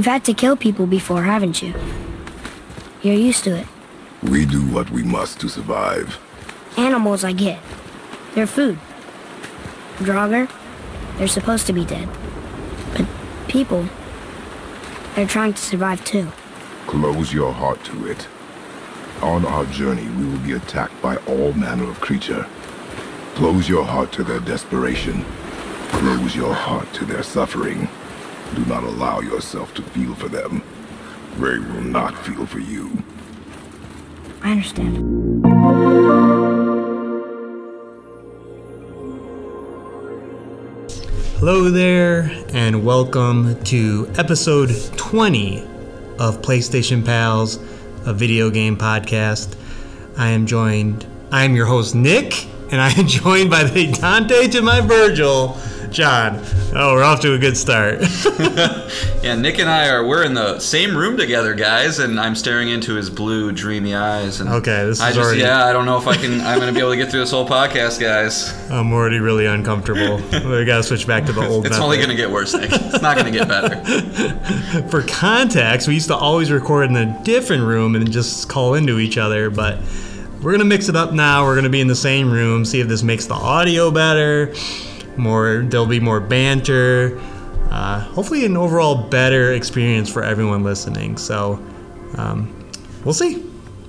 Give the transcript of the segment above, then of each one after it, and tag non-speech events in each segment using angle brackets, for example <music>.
You've had to kill people before, haven't you? You're used to it. We do what we must to survive. Animals, I get. They're food. Draugr, they're supposed to be dead. But people, they're trying to survive too. Close your heart to it. On our journey, we will be attacked by all manner of creature. Close your heart to their desperation. Close your heart to their suffering. Do not allow yourself to feel for them. Ray will not feel for you. I understand. Hello there, and welcome to episode 20 of PlayStation Pals, a video game podcast. I am joined, I am your host, Nick, and I am <laughs> joined by the Dante to my Virgil, John. Oh, we're off to a good start. <laughs> Yeah, Nick and I are we're in the same room together, guys, and I'm staring into his blue, dreamy eyes. And Okay, this is I just already- yeah, I don't know if I can. I'm gonna be able to get through this whole podcast, guys. I'm already really uncomfortable. <laughs> we gotta switch back to the old It's method. only gonna get worse, Nick. It's not gonna get better. <laughs> For context, we used to always record in a different room and just call into each other, but we're gonna mix it up now. We're gonna be in the same room, see if this makes the audio better. More, there'll be more banter. Uh, hopefully, an overall better experience for everyone listening. So, um, we'll see.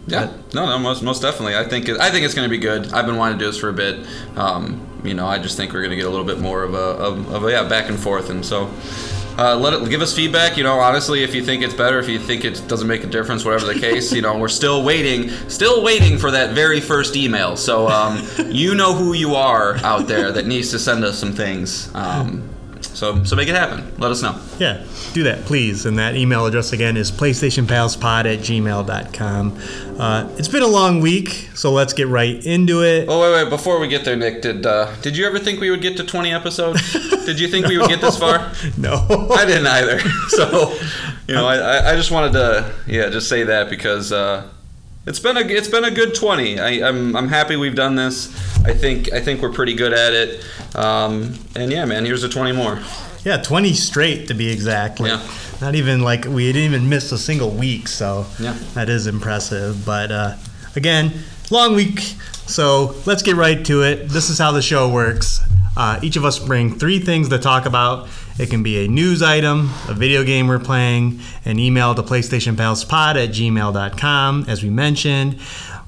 Yeah, no, no, most most definitely. I think it, I think it's gonna be good. I've been wanting to do this for a bit. Um, you know, I just think we're gonna get a little bit more of a of, of a yeah back and forth, and so. Uh, let it give us feedback. You know, honestly, if you think it's better, if you think it doesn't make a difference, whatever the case, you know, we're still waiting, still waiting for that very first email. So, um, you know who you are out there that needs to send us some things. Um, so, so make it happen. Let us know. Yeah, do that, please. And that email address again is PlayStationPalsPod at gmail.com. Uh, it's been a long week, so let's get right into it. Oh wait, wait! Before we get there, Nick, did uh, did you ever think we would get to 20 episodes? did you think we would get this far? <laughs> No. <laughs> I didn't either. <laughs> So, you know, I, I- I just wanted to, yeah, just say that because uh, it's been a it's been a good 20. I, I'm I'm happy we've done this. I think I think we're pretty good at it. Um, and yeah, man, here's a 20 more. Yeah, 20 straight to be exact. Like, Yeah. Not even like we didn't even miss a single week, so Yeah. that is impressive. But uh, again, long week, so let's get right to it. This is how the show works. Uh, each of us bring three things to talk about. It can be a news item, a video game we're playing, an email to PlayStationPalsPod at gmail.com, as we mentioned,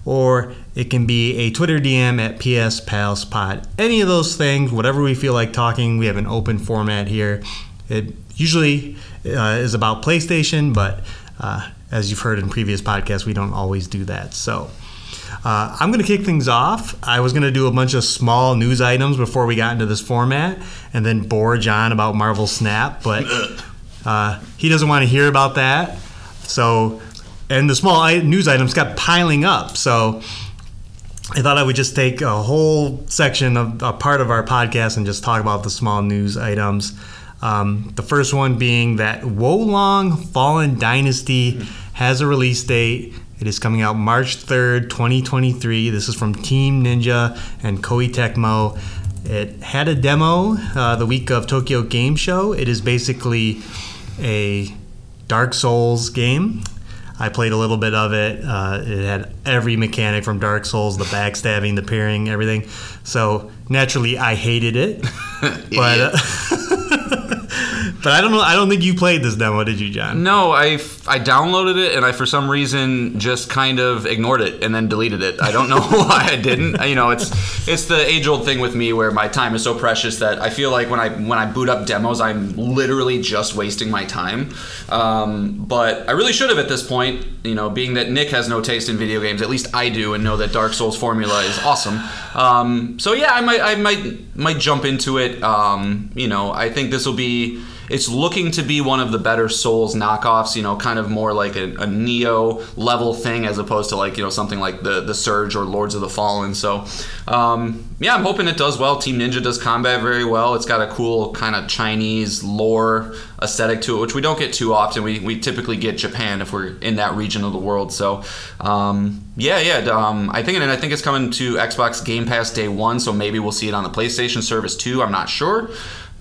or it can be a Twitter DM at PSPalsPod. Any of those things, whatever we feel like talking, we have an open format here. It usually uh, is about PlayStation, but uh, as you've heard in previous podcasts, we don't always do that. So uh, I'm going to kick things off. I was going to do a bunch of small news items before we got into this format and then bore John about Marvel Snap, but <laughs> uh, he doesn't want to hear about that. So, and the small news items kept piling up. So, I thought I would just take a whole section of a part of our podcast and just talk about the small news items. Um, the first one being that Wo Long Fallen Dynasty has a release date. It is coming out March 3rd, 2023. This is from Team Ninja and Koei Tecmo. It had a demo uh, the week of Tokyo Game Show. It is basically a Dark Souls game. I played a little bit of it. Uh, it had every mechanic from Dark Souls, the backstabbing, the parrying, everything. So naturally, I hated it. <laughs> but uh, <laughs> but I don't know. I don't think you played this demo, did you, John? No, I, I downloaded it and I for some reason just kind of ignored it and then deleted it. I don't know <laughs> why I didn't. You know, it's it's the age old thing with me where my time is so precious that I feel like when I when I boot up demos, I'm literally just wasting my time. Um, but I really should have at this point. You know, being that Nick has no taste in video games, at least I do, and know that Dark Souls formula is awesome. Um, so yeah, I might I might might jump into it. Um, you know, I think this will be it's looking to be one of the better Souls knockoffs, you know, kind of more like a, a Nioh level thing as opposed to like, you know, something like the, the Surge or Lords of the Fallen. So, um, yeah, I'm hoping it does well. Team Ninja does combat very well. It's got a cool kind of Chinese lore aesthetic to it, which we don't get too often. We, we typically get Japan if we're in that region of the world. So, um, yeah, yeah. Um, I think, and I think it's coming to Xbox Game Pass day one, so maybe we'll see it on the PlayStation service too. I'm not sure.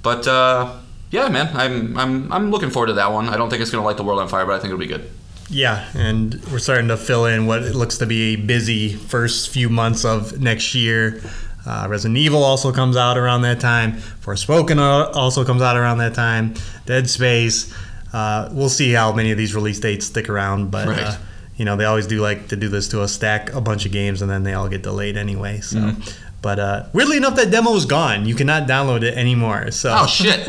But, uh, yeah, man, I'm I'm I'm looking forward to that one. I don't think it's gonna light the world on fire, but I think it'll be good. Yeah, and we're starting to fill in what it looks to be a busy first few months of next year. Uh, Resident Evil also comes out around that time. Forspoken al- also comes out around that time. Dead Space. Uh, we'll see how many of these release dates stick around, but Right. uh, you know they always do like to do this to us, stack a bunch of games, and then they all get delayed anyway. So, Mm-hmm. But uh, weirdly enough, that demo is gone. You cannot download it anymore. So, Oh shit! <laughs>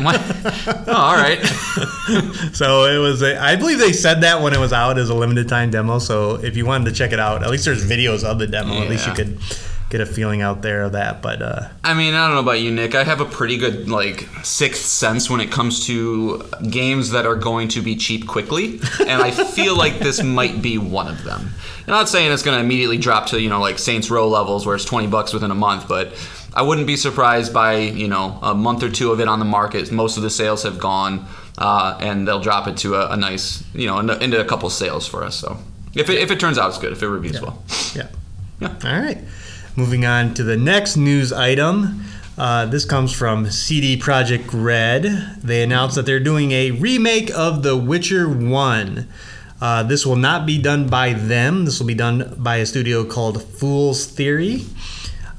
Oh, all right. <laughs> so it was. A, I believe they said that when it was out as a limited time demo. So if you wanted to check it out, at least there's videos of the demo. At least you could get a feeling out there of that. But uh, I mean, I don't know about you, Nick. I have a pretty good like sixth sense when it comes to games that are going to be cheap quickly, and I feel like this might be one of them. I'm not saying it's going to immediately drop to you know like Saints Row levels where it's 20 bucks within a month, but I wouldn't be surprised by you know a month or two of it on the market. Most of the sales have gone, uh, and they'll drop it to a, a nice you know into- a couple sales for us. So if it, if it turns out it's good, if it reviews well. yeah. Yeah. All right. Moving on to the next news item. Uh, this comes from CD Projekt Red. They announced that they're doing a remake of The Witcher 1. Uh, this will not be done by them. This will be done by a studio called Fool's Theory.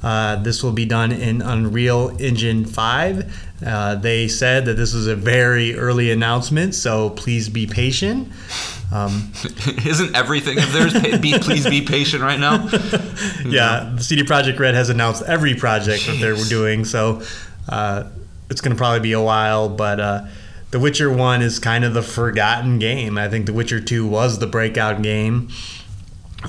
Uh, this will be done in Unreal Engine 5. Uh, they said that this is a very early announcement, so please be patient. Um, <laughs> Isn't everything of theirs? Be, please be patient right now. <laughs> yeah, the CD Projekt Red has announced every project that they're doing, so uh, it's going to probably be a while. But uh, The Witcher One is kind of the forgotten game. I think The Witcher Two was the breakout game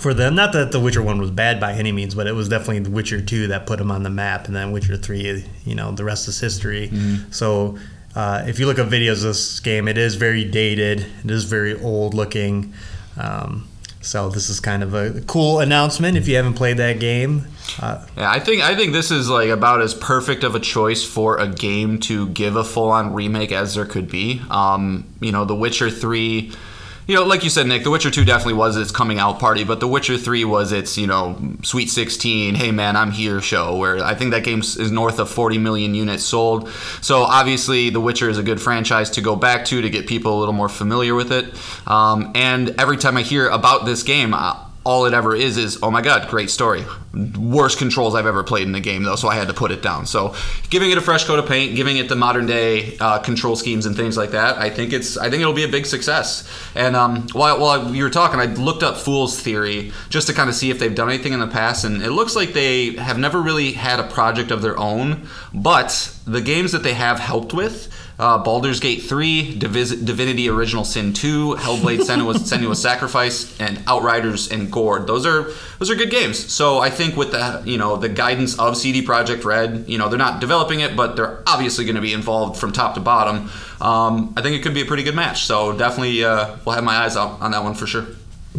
for them. Not that The Witcher One was bad by any means, but it was definitely The Witcher Two that put them on the map, and then Witcher Three, you know, the rest is history. So. Uh, if you look at videos of this game, it is very dated. It is very old looking. Um, so this is kind of a cool announcement if you haven't played that game. Uh, Yeah, I think I think this is like about as perfect of a choice for a game to give a full-on remake as there could be. Um, you know, The Witcher Three. You know, like you said, Nick, The Witcher 2 definitely was its coming out party, but The Witcher 3 was its, you know, Sweet 16, hey man, I'm here show, where I think that game is north of 40 million units sold. So obviously, The Witcher is a good franchise to go back to to get people a little more familiar with it. Um, and every time I hear about this game, all it ever is is oh my god great story. Worst controls i've ever played in the game though so i had to put it down. So giving it a fresh coat of paint giving it the modern day uh, control schemes and things like that i think it's i think it'll be a big success. And um, while, while you were talking i looked up fool's theory just to kind of see if they've done anything in the past and it looks like they have never really had a project of their own but the games that they have helped with uh, Baldur's Gate 3, Divis- Divinity Original Sin 2, Hellblade Senua's, <laughs> Senua's Sacrifice, and Outriders and Gord. Those are those are good games. So I think with the you know the guidance of CD Projekt Red, you know they're not developing it, but they're obviously going to be involved from top to bottom. Um, I think it could be a pretty good match. So definitely, uh, we'll have my eyes out on that one for sure.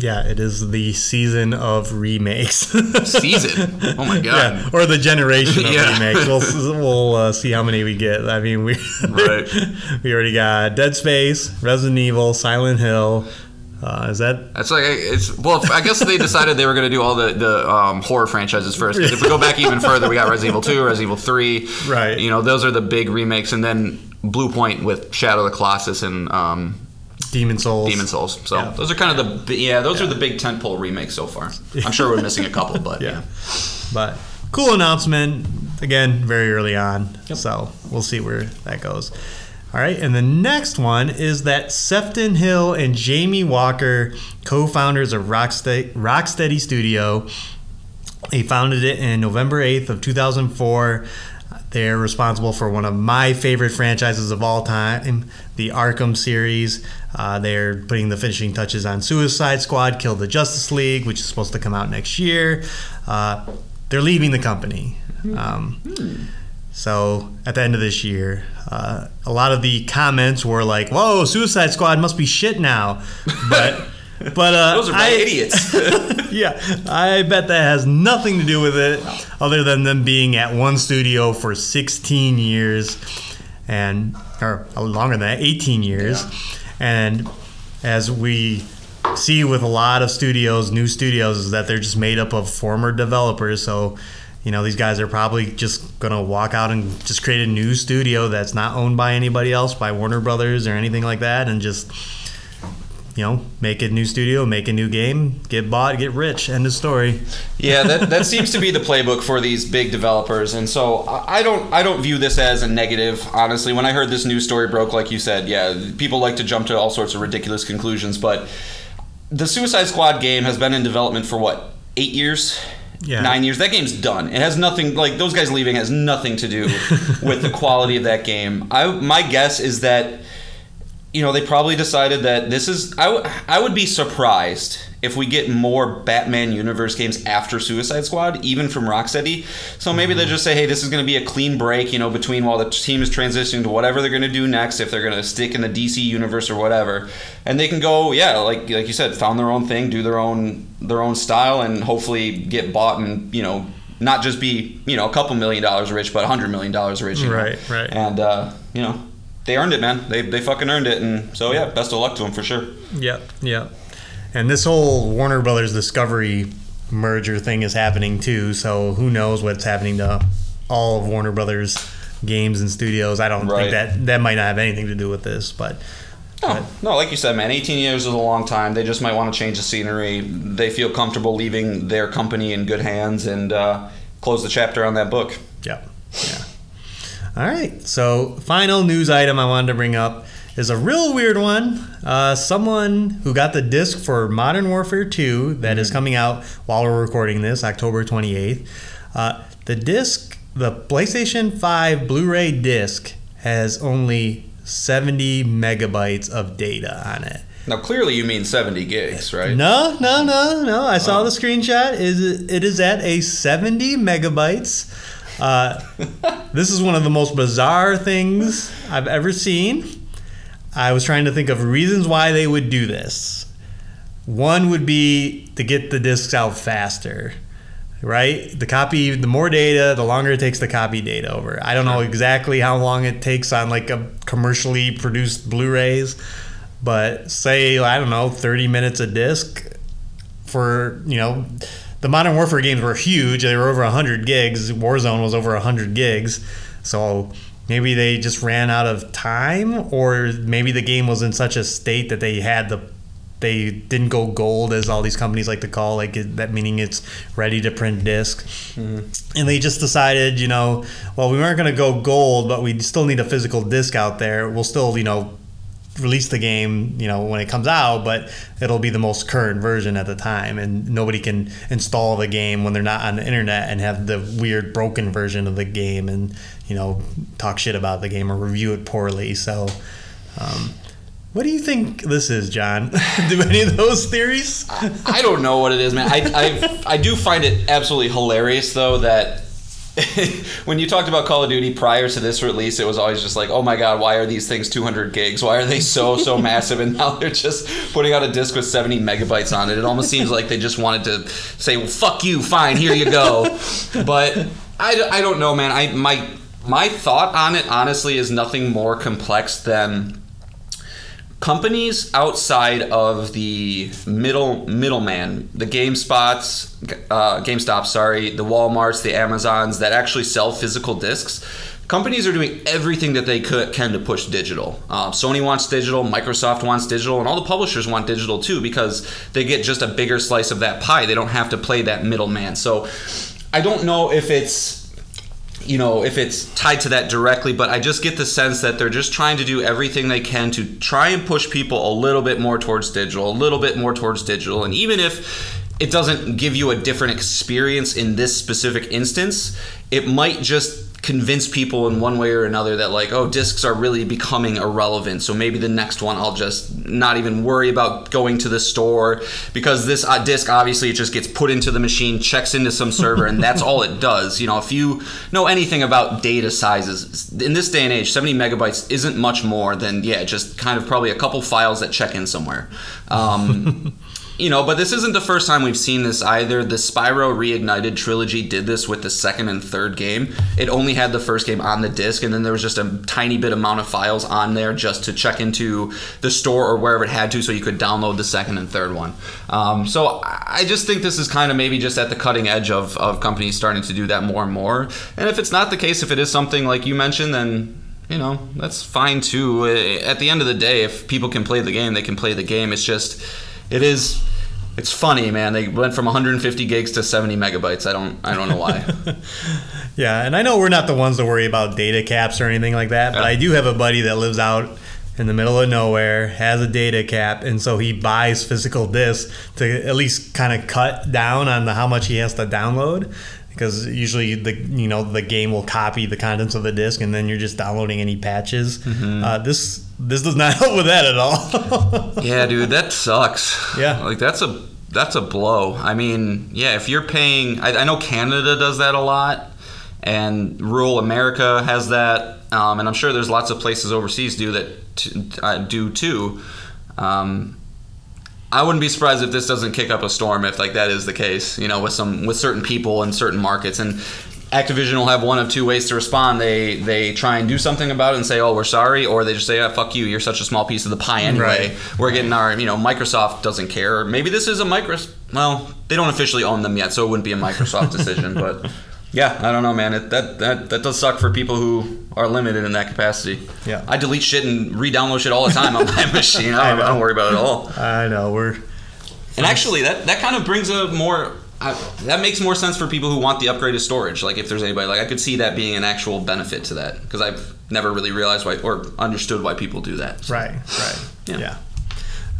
Yeah, it is the season of remakes. <laughs> Season. Oh my god. yeah, or the generation of <laughs> Yeah. remakes. We'll we'll uh, see how many we get. I mean, we Right. <laughs> we already got Dead Space, Resident Evil, Silent Hill. Uh, is that That's like it's well. I guess they decided they were going to do all the the um, horror franchises first. 'Cause if we go back even further, we got Resident Evil Two, Resident Evil Three. Right. You know, those are the big remakes, and then Bluepoint with Shadow of the Colossus and um, Demon Souls? Demon Souls. So Yeah. those are kind of the yeah. Those are the big tentpole remakes so far. I'm sure we're missing a couple, but <laughs> Yeah. But cool announcement. Again, very early on. So we'll see where that goes. All right. And the next one is that Sefton Hill and Jamie Walker, co founders of Rocksteady, Rocksteady Studio, they founded it in November 8th of 2004. They're responsible for one of my favorite franchises of all time, the Arkham series. Uh, they're putting the finishing touches on Suicide Squad, Kill the Justice League, which is supposed to come out next year. Uh, they're leaving the company. Um, so at the end of this year, uh, a lot of the comments were like, "Whoa, Suicide Squad must be shit now," but. <laughs> But uh, those are my I, <laughs> idiots. <laughs> yeah, I bet that has nothing to do with it, other than them being at one studio for 16 years, and or longer than that, 18 years, and as we see with a lot of studios, new studios, is that they're just made up of former developers. So, you know, these guys are probably just gonna walk out and just create a new studio that's not owned by anybody else, by Warner Brothers or anything like that, and just you know make a new studio, make a new game, get bought, get rich. End of story. Yeah, that, that <laughs> seems to be the playbook for these big developers, and so I don't I don't view this as a negative. Honestly, when I heard this news story broke, like you said, yeah, people like to jump to all sorts of ridiculous conclusions, but the Suicide Squad game has been in development for what eight years. Yeah. Nine years. That game's done. It has nothing like those guys leaving has nothing to do <laughs> with the quality of that game. I my guess is that you know, they probably decided that this is. I, w- I would be surprised if we get more Batman universe games after Suicide Squad, even from Rocksteady. So maybe they just say, hey, this is going to be a clean break, you know, between while the team is transitioning to whatever they're going to do next, if they're going to stick in the DC universe or whatever, and they can go, yeah, like like you said, found their own thing, do their own their own style, and hopefully get bought and you know. Not just be, you know, a couple million dollars rich, but a hundred million dollars rich. you know? Right, right. And uh, you know, they earned it, man. They, they fucking earned it, and so yeah, best of luck to them for sure. Yep, yep. And this whole Warner Brothers Discovery merger thing is happening too. So who knows what's happening to all of Warner Brothers games and studios? I don't Right. think that that might not have anything to do with this, but No, no, like you said, man, 18 years is a long time. They just might want to change the scenery. They feel comfortable leaving their company in good hands and uh, close the chapter on that book. yeah, yeah. All right. So final news item I wanted to bring up is a real weird one. Uh, someone who got the disc for Modern Warfare 2 that is coming out while we're recording this, October 28th. Uh, the disc, the PlayStation 5 Blu-ray disc, has only 70 megabytes of data on it. Now, clearly, you mean 70 gigs, right? No, no, no, no. I saw the screenshot. Is it is at a 70 megabytes. Uh, this is one of the most bizarre things I've ever seen. I was trying to think of reasons why they would do this. One would be to get the discs out faster, right? The copy, the more data, the longer it takes to copy data over. I don't know exactly how long it takes on like a commercially produced Blu-rays, but say I don't know, 30 minutes a disc for you know the modern warfare games were huge. They were over 100 gigs. Warzone was over 100 gigs. So maybe they just ran out of time or maybe the game was in such a state that they had the they didn't go gold as all these companies like to call like it- that meaning it's ready to print disc. Mm-hmm. And they just decided you know well we weren't going to go gold but we still need a physical disc out there. We'll still you know release the game, you know, when it comes out, but it'll be the most current version at the time, and nobody can install the game when they're not on the internet and have the weird broken version of the game and you know talk shit about the game or review it poorly. So, um, what do you think this is, John? <laughs> do any of those theories? I don't know what it is, man. I, I, I do find it absolutely hilarious, though, that <laughs> when you talked about Call of Duty prior to this release, it was always just like, oh my god, why are these things 200 gigs? Why are they so, so <laughs> massive? And now they're just putting out a disc with 70 megabytes on it. It almost seems like they just wanted to say, well, fuck you, fine, here you go. <laughs> But I, I don't know, man. I my My thought on it, honestly, is nothing more complex than companies outside of the middle middleman, the GameSpots, uh, GameStop, sorry, the WalMarts, the Amazons that actually sell physical discs. Companies are doing everything that they could, can to push digital. Uh, Sony wants digital, Microsoft wants digital, and all the publishers want digital too because they get just a bigger slice of that pie. They don't have to play that middleman. So I don't know if it's you know, if it's tied to that directly, but I just get the sense that they're just trying to do everything they can to try and push people a little bit more towards digital, a little bit more towards digital. And even if it doesn't give you a different experience in this specific instance, it might just convince people in one way or another that like oh discs are really becoming irrelevant so maybe the next one i'll just not even worry about going to the store because this uh, disc obviously it just gets put into the machine checks into some server and that's all it does. You know if you know anything about data sizes in this day and age 70 megabytes isn't much more than yeah just kind of probably a couple files that check in somewhere. Um, <laughs> you know, but this isn't the first time we've seen this either. The Spyro Reignited trilogy did this with the second and third game. It only had the first game on the disc, and then there was just a tiny bit amount of files on there just to check into the store or wherever it had to, so you could download the second and third one. Um, so I just think this is kind of maybe just at the cutting edge of, of companies starting to do that more and more. And if it's not the case, if it is something like you mentioned, then you know that's fine too. At the end of the day, if people can play the game, they can play the game. It's just it is it's funny, man. They went from 150 gigs to 70 megabytes. I don't I don't know why. <laughs> Yeah, and I know we're not the ones to worry about data caps or anything like that, but Yeah. I do have a buddy that lives out in the middle of nowhere, has a data cap, and so he buys physical discs to at least kind of cut down on the how much he has to download. Because usually the you know the game will copy the contents of the disc, and then you're just downloading any patches. Mm-hmm. Uh, this this does not <laughs> help with that at all. <laughs> yeah, dude, that sucks. Yeah. like that's a that's a blow. I mean, yeah, if you're paying, I, I know Canada does that a lot, and rural America has that, um, and I'm sure there's lots of places overseas do that t- uh, do too. Um, I wouldn't be surprised if this doesn't kick up a storm if like that is the case. You know, with some with certain people in certain markets and. Activision will have one of two ways to respond. They they try and do something about it and say, "Oh, we're sorry," or they just say, "Ah, fuck you. You're such a small piece of the pie anyway. Right. We're getting our, you know, Microsoft doesn't care. Maybe this is a Microsoft. Well, they don't officially own them yet, so it wouldn't be a Microsoft <laughs> decision. But yeah, I don't know, man. It, that that that does suck for people who are limited in that capacity. Yeah. I delete shit and re-download shit all the time on my <laughs> machine. I don't, I don't worry about it at all. I know we're And actually, that that kind of brings a more. I, that makes more sense for people who want the upgraded storage. Like, if there's anybody, like, I could see that being an actual benefit to that because I've never really realized why or understood why people do that. So, Right, right. Yeah. Yeah.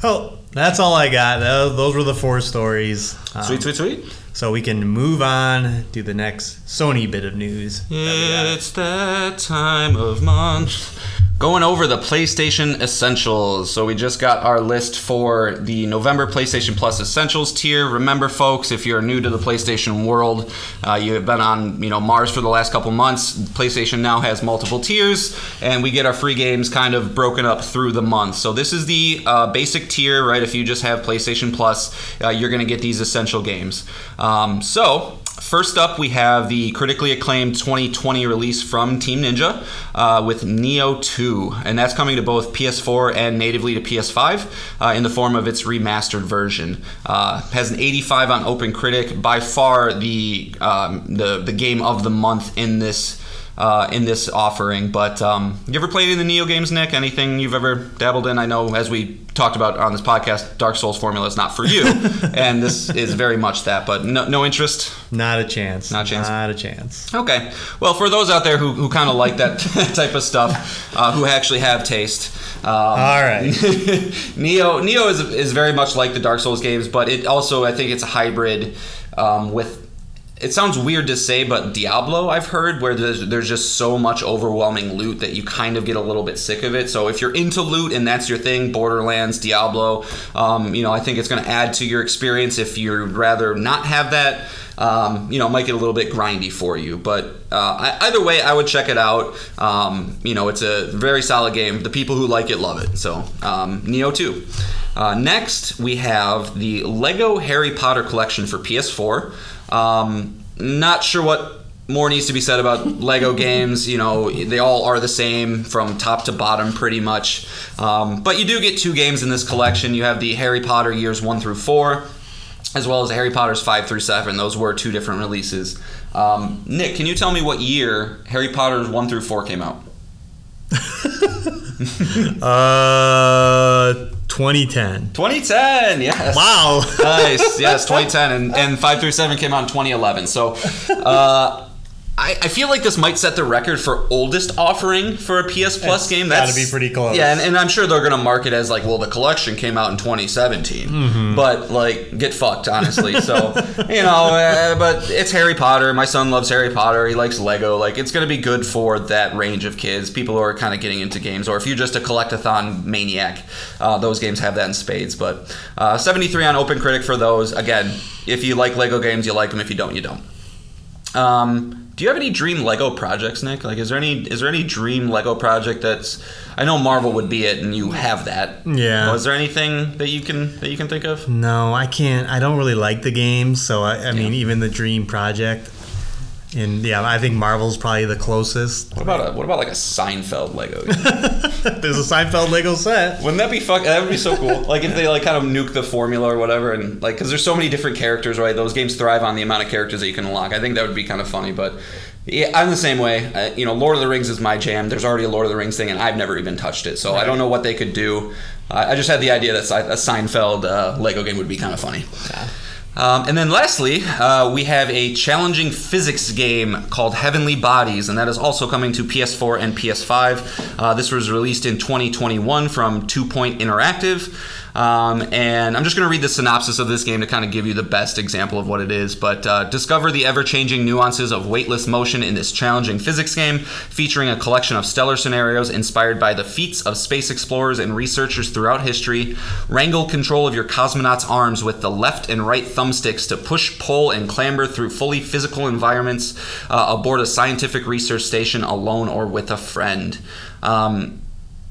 Oh, that's all I got. Those were the four stories. Um, Sweet, sweet, sweet. So we can move on to the next Sony bit of news. that. It's that time of month. Going over the PlayStation Essentials. So we just got our list for the November PlayStation Plus Essentials tier. Remember, folks, if you're new to the PlayStation world, uh, you have been on you know Mars for the last couple months. PlayStation now has multiple tiers, and we get our free games kind of broken up through the month. So this is the uh, basic tier, right? If you just have PlayStation Plus, uh, you're going to get these essential games. Um, so First up, we have the critically acclaimed 2020 release from Team Ninja uh, with Nioh 2, and that's coming to both PS4 and natively to PS5 uh, in the form of its remastered version. Uh, has an 85 on OpenCritic, by far the um, the the game of the month in this. Uh, in this offering, but um, you ever played any of the Nioh games, Nick? Anything you've ever dabbled in? I know, as we talked about on this podcast, Dark Souls formula is not for you, <laughs> and this is very much that. But no, no interest. Not a chance. Not a chance. Not a chance. Okay. Well, for those out there who, who kind of like that <laughs> type of stuff, uh, who actually have taste, um, All right. <laughs> Nioh Nioh is is very much like the Dark Souls games, but it also I think it's a hybrid um, with. It sounds weird to say, but Diablo I've heard where there's there's just so much overwhelming loot that you kind of get a little bit sick of it. So if you're into loot and that's your thing, Borderlands, Diablo, um, you know I think it's going to add to your experience. If you'd rather not have that, um, you know, it might get a little bit grindy for you. But uh, I, either way, I would check it out. Um, you know, it's a very solid game. The people who like it love it. So, um, Nioh 2. Uh, next, we have the Lego Harry Potter collection for PS4. Um, not sure what more needs to be said about Lego games. You know, they all are the same from top to bottom, pretty much. Um, but you do get two games in this collection. You have the Harry Potter years one through four, as well as Harry Potter's five through seven. Those were two different releases. Um, Nick, can you tell me what year Harry Potter's one through four came out? <laughs> Uh, 2010. 2010. Yes. Wow. nice. Yes, 2010, and, and five through seven came out in 2011. So, uh, I, I feel like this might set the record for oldest offering for a PS Plus It's game. That's gotta be pretty close. Yeah, and, and I'm sure they're gonna market it as like, well, the collection came out in 2017, Mm-hmm. but like, get fucked, honestly. So, <laughs> you know, uh, but it's Harry Potter. My son loves Harry Potter. He likes Lego. Like, it's gonna be good for that range of kids, people who are kind of getting into games, or if you're just a collectathon maniac, uh, those games have that in spades. But uh, 73 on OpenCritic for those. Again, if you like Lego games, you like them. If you don't, you don't. Um, do you have any dream Lego projects, Nick? Like, is there any is there any dream Lego project that's? I know Marvel would be it, and you have that. Yeah. Was there anything that you can that you can think of? No, I can't. I don't really like the games, so I, I mean, even the Dream Project, and yeah, I think Marvel's probably the closest. What about a what about like a Seinfeld Lego? <laughs> There's a Seinfeld Lego set. Wouldn't that be fuck? That would be so cool. Like if they like kind of nuke the formula or whatever, and like because there's so many different characters, right? Those games thrive on the amount of characters that you can unlock. I think that would be kind of funny, but. Yeah, I'm the same way. Uh, you know, Lord of the Rings is my jam. There's already a Lord of the Rings thing, and I've never even touched it, so I don't know what they could do. Uh, I just had the idea that a Seinfeld uh, Lego game would be kind of funny. Um, and then lastly, uh, we have a challenging physics game called Heavenly Bodies, and that is also coming to PS4 and PS5. Uh, this was released in 2021 from Two Point Interactive. Um, and I'm just going to read the synopsis of this game to kind of give you the best example of what it is. But uh, discover the ever changing nuances of weightless motion in this challenging physics game, featuring a collection of stellar scenarios inspired by the feats of space explorers and researchers throughout history. Wrangle control of your cosmonaut's arms with the left and right thumbsticks to push, pull, and clamber through fully physical environments uh, aboard a scientific research station alone or with a friend. Um,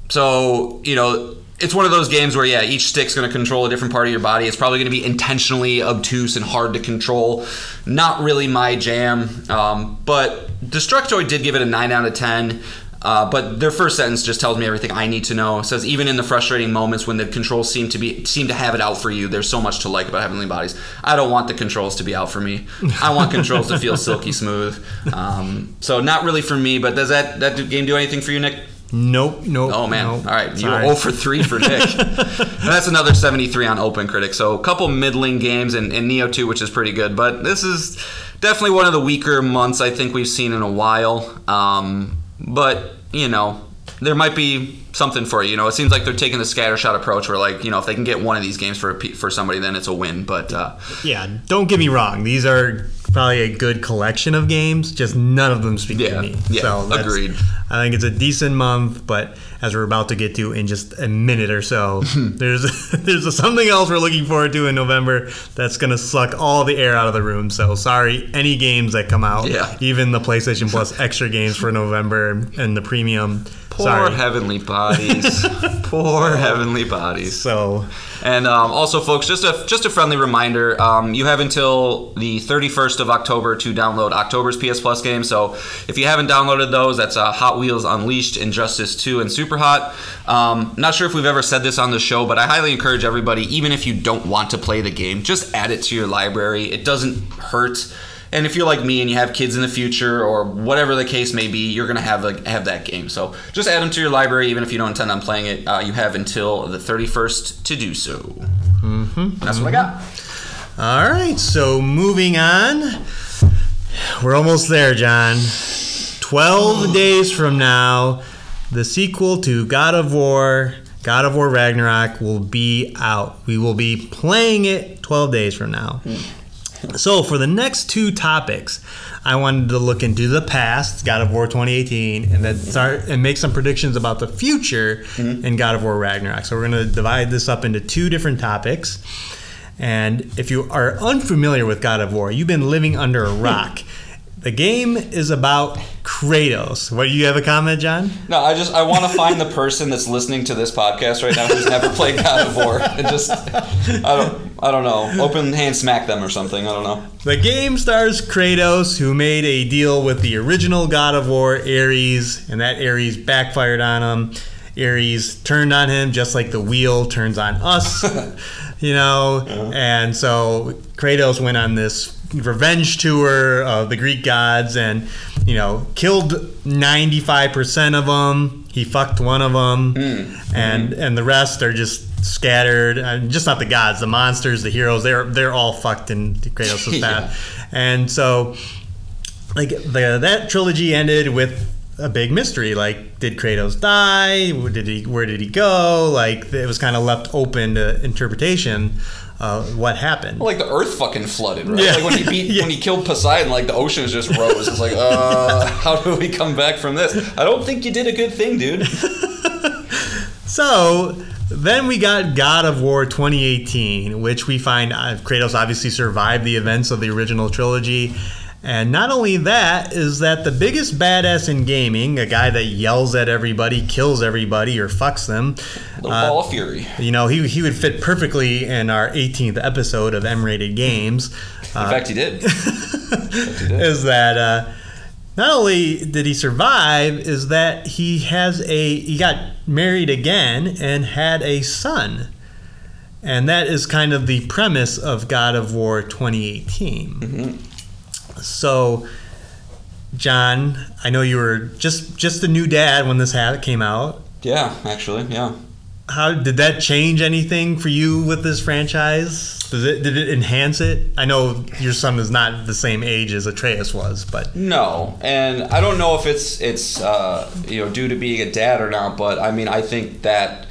so, you know, it's one of those games where, yeah, each stick's going to control a different part of your body. It's probably going to be intentionally obtuse and hard to control. Not really my jam. Um, but Destructoid did give it a 9 out of 10. Uh, but their first sentence just tells me everything I need to know. It says even in the frustrating moments when the controls seem to be seem to have it out for you, there's so much to like about Heavenly Bodies. I don't want the controls to be out for me. I want controls to feel silky smooth. Um, so not really for me. But does that that game do anything for you, Nick? Nope, nope. Oh man! nope. All right, you Sorry. 0 for 3 for <laughs> Nick. That's another 73 on OpenCritic. So a couple middling games and, and Nioh 2, which is pretty good. But this is definitely one of the weaker months I think we've seen in a while. Um, but you know, there might be something for you. You know, it seems like they're taking the scattershot approach, where like you know, if they can get one of these games for a pe- for somebody, then it's a win. But uh, Yeah, don't get me wrong. These are probably a good collection of games. Just none of them speak Yeah, to me. yeah, so agreed. I think it's a decent month, but as we're about to get to in just a minute or so, <laughs> there's <laughs> there's something else we're looking forward to in November that's gonna suck all the air out of the room. So sorry, any games that come out, Yeah. even the PlayStation Plus <laughs> extra games for November and the premium. poor sorry. heavenly bodies, poor heavenly bodies. So And um, also, folks, just a just a friendly reminder: um, you have until the 31st of October to download October's PS Plus game. So, if you haven't downloaded those, that's uh, Hot Wheels Unleashed, Injustice 2, and Superhot. Um, not sure if we've ever said this on the show, but I highly encourage everybody, even if you don't want to play the game, just add it to your library. It doesn't hurt. And if you're like me and you have kids in the future or whatever the case may be, you're gonna have a, have that game. So just add them to your library, even if you don't intend on playing it. Uh, you have until the 31st to do so. Mm-hmm. That's what I got. All right, so moving on. We're almost there, John. 12 days from now, the sequel to God of War, God of War Ragnarok, will be out. We will be playing it 12 days from now. So, for the next two topics, I wanted to look into the past, God of War 2018, and then start and make some predictions about the future mm-hmm. in God of War Ragnarok. So, we're going to divide this up into two different topics. And if you are unfamiliar with God of War, you've been living under a <laughs> rock. the game is about Kratos. What do you have a comment, John? No, I just I want to find the person that's listening to this podcast right now who's never played God of War <laughs> and just I don't I don't know open hand smack them or something. I don't know. The game stars Kratos, who made a deal with the original God of War, Ares, and that Ares backfired on him. Ares turned on him just like the wheel turns on us, <laughs> you know. Uh-huh. And so Kratos went on this revenge tour of the Greek gods and, you know, killed 95% of them. He fucked one of them. Hmm. And hmm. and the rest are just scattered. And just not the gods, the monsters, the heroes, they're they're all fucked in Kratos' Yeah. <laughs> path. And so like the that trilogy ended with a big mystery like did kratos die Where did he where did he go like it was kind of left open to interpretation of what happened Like the Earth fucking flooded, right? Yeah. Like when he <laughs> beat Yeah. when he killed Poseidon, like the oceans just rose. It's like, uh, <laughs> how do we come back from this? I don't think you did a good thing, dude. <laughs> So then we got God of War 2018, which we find uh, Kratos obviously survived the events of the original trilogy, And not only that, is that the biggest badass in gaming, a guy that yells at everybody, kills everybody, or fucks them. Little uh, ball of fury. You know, he, he would fit perfectly in our 18th episode of M Rated Games. In fact, he did. <laughs> Fact, he did. is that uh, not only did he survive, is that he has a he got married again and had a son, and that is kind of the premise of God of War 2018. So, John, I know you were just just a new dad when this hat came out. Yeah, actually, yeah. How did that change anything for you with this franchise? Did it did it enhance it? I know your son is not the same age as Atreus was, but No, and I don't know if it's it's uh, you know due to being a dad or not, but I mean I think that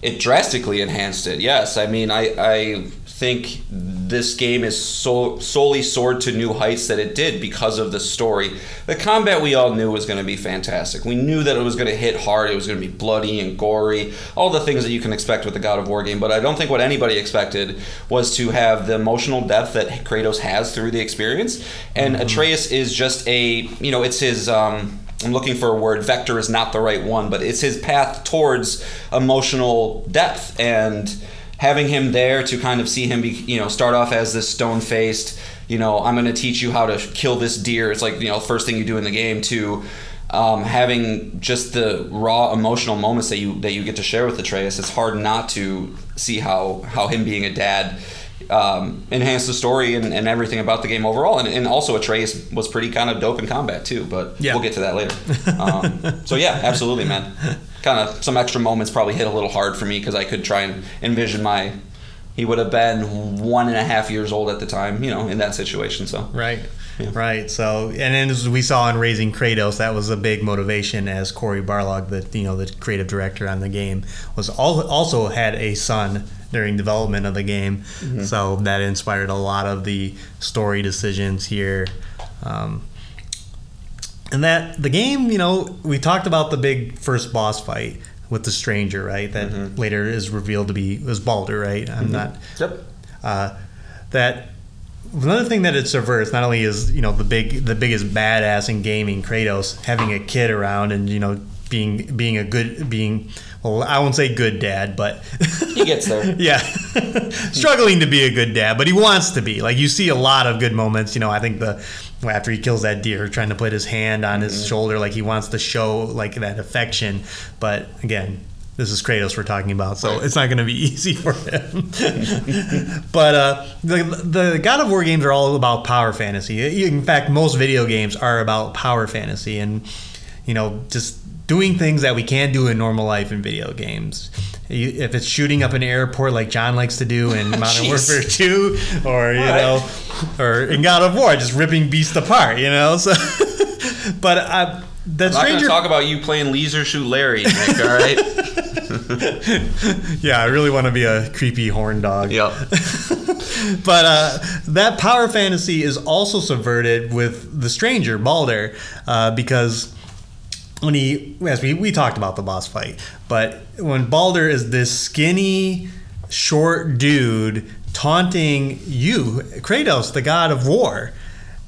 it drastically enhanced it. Yes, I mean I I think this game is so solely soared to new heights that it did because of the story. The combat we all knew was going to be fantastic. We knew that it was going to hit hard. It was going to be bloody and gory, all the things that you can expect with the God of War game. But I don't think what anybody expected was to have the emotional depth that Kratos has through the experience. And Atreus is just a you know it's his. Um, I'm looking for a word. Vector is not the right one, but it's his path towards emotional depth and having him there to kind of see him be, you know, start off as this stone faced, you know, I'm going to teach you how to kill this deer. It's like, you know, first thing you do in the game to um, having just the raw emotional moments that you that you get to share with Atreus. It's hard not to see how how him being a dad um, enhanced the story and, and everything about the game overall. And, and also Atreus was pretty kind of dope in combat too, but Yeah. we'll get to that later. Um, so yeah, absolutely, man. Kind of some extra moments probably hit a little hard for me because I could try and envision my. He would have been one and a half years old at the time, you know, in that situation. So Right. Right. So, and then as we saw in Raising Kratos, that was a big motivation as Cory Barlog, the you know the creative director on the game, was all, also had a son during development of the game. So that inspired a lot of the story decisions here. Um, and that the game, you know, we talked about the big first boss fight with the stranger, right? That later is revealed to be was Baldur, right? I'm not yep, uh, that another thing that it subverts not only is you know the big the biggest badass in gaming Kratos having a kid around and you know being being a good being I won't say good dad but <laughs> he gets there. <laughs> yeah. Struggling to be a good dad but he wants to be. Like you see a lot of good moments. You know I think the after he kills that deer trying to put his hand on his shoulder like he wants to show like that affection. But again this is Kratos we're talking about, so it's not going to be <laughs> easy for him. but uh, the the God of War games are all about power fantasy. In fact, most video games are about power fantasy, and you know, just doing things that we can't do in normal life in video games. If it's shooting up an airport like John likes to do in <laughs> Modern Warfare 2, or you All right. know, or in God of War, just ripping beasts apart, you know. So, <laughs> but uh, the I'm not going stranger, to talk about you playing Leisure Suit Larry, Nick. All right. <laughs> yeah, I really want to be a creepy horn dog. yep. but uh, that power fantasy is also subverted with the stranger Baldur, uh, because when he, as we we talked about the boss fight, but when Baldur is this skinny, short dude taunting you, Kratos, the god of war,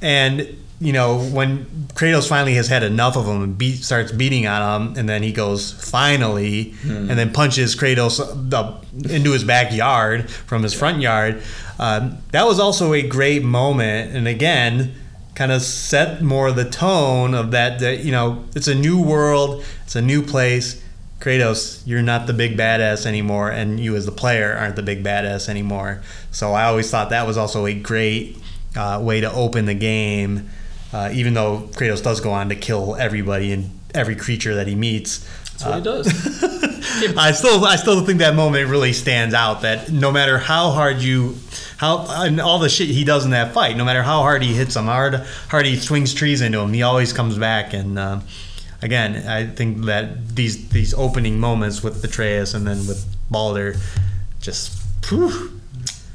and you know when Kratos finally has had enough of him and beat, starts beating on him, and then he goes finally, and then punches Kratos up into his backyard from his front yard. Um, that was also a great moment, and again, kind of set more of the tone of that. That you know, it's a new world, it's a new place. Kratos, you're not the big badass anymore, and you as the player aren't the big badass anymore. So I always thought that was also a great uh, way to open the game. Uh, even though Kratos does go on to kill everybody and every creature that he meets, That's what he does. <laughs> I still I still think that moment really stands out. That no matter how hard you, how and all the shit he does in that fight, no matter how hard he hits him, how hard hard he swings trees into him, he always comes back. And uh, again, I think that these these opening moments with Atreus and then with Baldur, just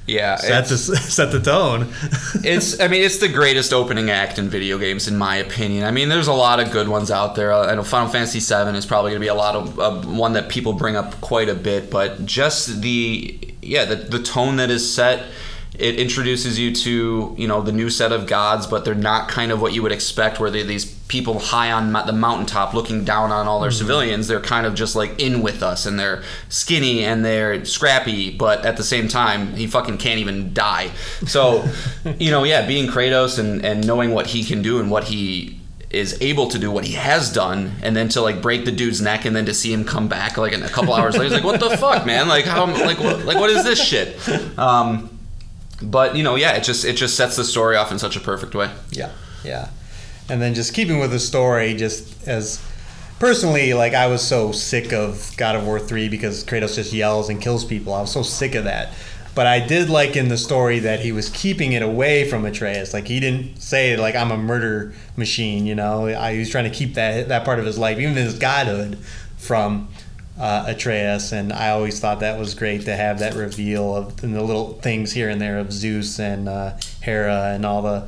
Yeah. set the <laughs> set the tone. <laughs> it's I mean it's the greatest opening act in video games in my opinion. I mean there's a lot of good ones out there. I know Final Fantasy VII is probably going to be a lot of uh, one that people bring up quite a bit, but just the yeah the the tone that is set it introduces you to you know the new set of gods, but they're not kind of what you would expect, where they're these people high on the mountaintop looking down on all their civilians. They're kind of just like in with us, and they're skinny and they're scrappy, but at the same time, he fucking can't even die. So, <laughs> you know, yeah, being Kratos and and knowing what he can do and what he is able to do what he has done and then to like break the dude's neck and then to see him come back like in a couple hours later he's like what the fuck man like how like what, like what is this shit um but you know yeah it just it just sets the story off in such a perfect way Yeah, yeah. And then just keeping with the story, just as personally, like I was so sick of God of War 3 because Kratos just yells and kills people. I was so sick of that. But I did like in the story that he was keeping it away from Atreus. Like he didn't say like I'm a murder machine, you know. I, he was trying to keep that that part of his life, even his godhood, from uh, Atreus. And I always thought that was great to have that reveal of and the little things here and there of Zeus and uh, Hera and all the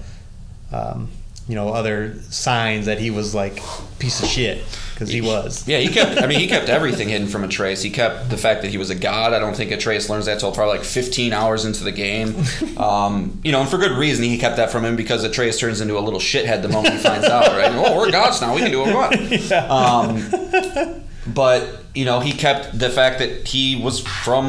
um, you know other signs that he was like piece of shit because he was. yeah he kept i mean he kept everything hidden from atreus. He kept the fact that he was a god. I don't think atreus learns that till probably like 15 hours into the game. <laughs> Um, you know and for good reason he kept that from him because atreus turns into a little shithead the moment he finds out right? Oh we're gods now. We can do what we want. <laughs> Um, but you know he kept the fact that he was from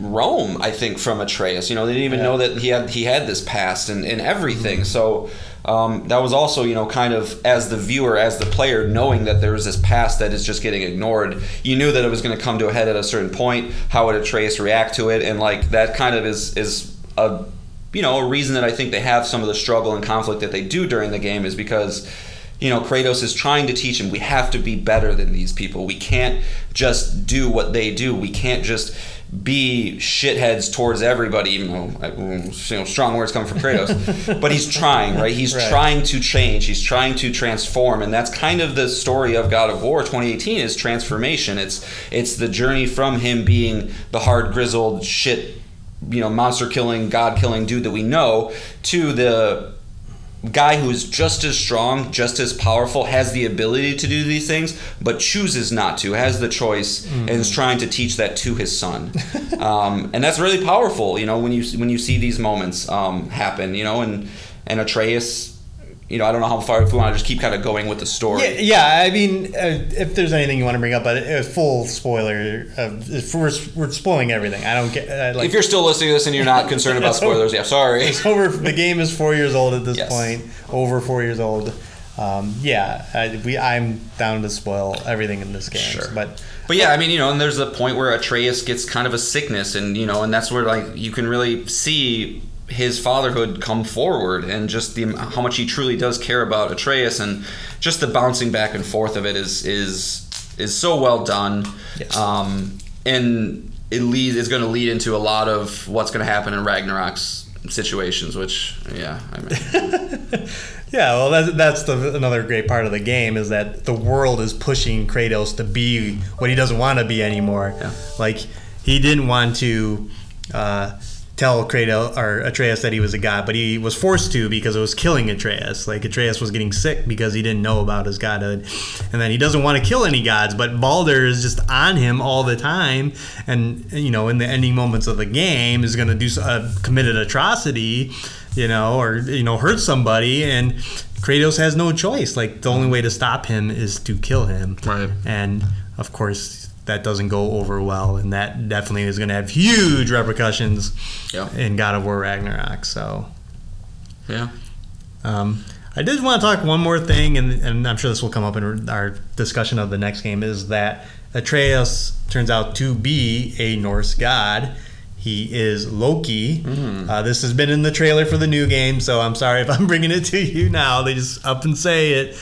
Rome. I think from Atreus. You know they didn't even Yeah. know that he had he had this past and, and everything. So um, that was also you know kind of as the viewer, as the player, knowing that there was this past that is just getting ignored. You knew that it was going to come to a head at a certain point. How would Atreus react to it? And like that kind of is is a you know a reason that I think they have some of the struggle and conflict that they do during the game is because you know, Kratos is trying to teach him we have to be better than these people. We can't just do what they do. We can't just be shitheads towards everybody, even though uh, you know, strong words come from Kratos. <laughs> but he's trying, right? He's Right. trying to change. He's trying to transform, and that's kind of the story of God of War 2018 is transformation. It's it's the journey from him being the hard grizzled shit, you know, monster killing, god killing dude that we know to the guy who is just as strong, just as powerful, has the ability to do these things, but chooses not to, has the choice, and is trying to teach that to his son. um, and that's really powerful, you know, when you when you see these moments um, happen, you know, and and Atreus. You know, I don't know how far if we want to just keep kind of going with the story. Yeah, yeah. I mean, uh, if there's anything you want to bring up, but uh, full spoiler, uh, we're, we're spoiling everything. I don't get uh, like if you're still listening to this and you're not concerned about <laughs> spoilers, yeah, sorry. it's over. The game is four years old at this Yes. point. Over four years old. Um, yeah, I, we. I'm down to spoil everything in this game. Sure. But But yeah, I mean, you know, and there's a point where Atreus gets kind of a sickness, and you know, and that's where like you can really see his fatherhood come forward, and just the how much he truly does care about Atreus, and just the bouncing back and forth of it is is is so well done, Yes. um, and it lead is going to lead into a lot of what's going to happen in Ragnarok's situations, which yeah, I mean, <laughs> Yeah, well, that's that's the, another great part of the game is that the world is pushing Kratos to be what he doesn't want to be anymore. Yeah. Like he didn't want to uh, tell Kratos or Atreus that he was a god, but he was forced to because it was killing Atreus. Like Atreus was getting sick because he didn't know about his godhood, and then he doesn't want to kill any gods, but Baldur is just on him all the time, and you know, in the ending moments of the game, is going to do a uh, committed atrocity you know, or you know, hurt somebody, and Kratos has no choice. Like the only way to stop him is to kill him. Right. And of course, that doesn't go over well, and that definitely is going to have huge repercussions Yeah. in God of War Ragnarok. So. yeah. Um, I did want to talk one more thing, and, and I'm sure this will come up in our discussion of the next game. Is that Atreus turns out to be a Norse god? He is Loki. Uh, this has been in the trailer for the new game, so I'm sorry if I'm bringing it to you now. They just up and say it.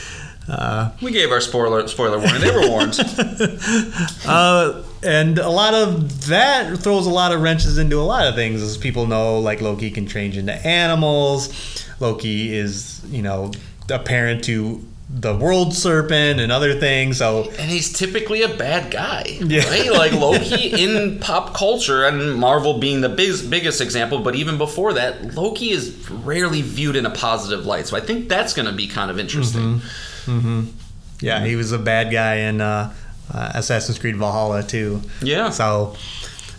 Uh, We gave our spoiler spoiler warning. They were warned. <laughs> uh, and a lot of that throws a lot of wrenches into a lot of things, as people know. Like Loki can change into animals. Loki is, you know, a parent to the world serpent and other things. So and he's typically a bad guy, Yeah. right? Like Loki <laughs> in pop culture, and Marvel being the big, biggest example. But even before that, Loki is rarely viewed in a positive light. So I think that's going to be kind of interesting. Yeah, he was a bad guy in uh, uh, Assassin's Creed Valhalla too. Yeah. So,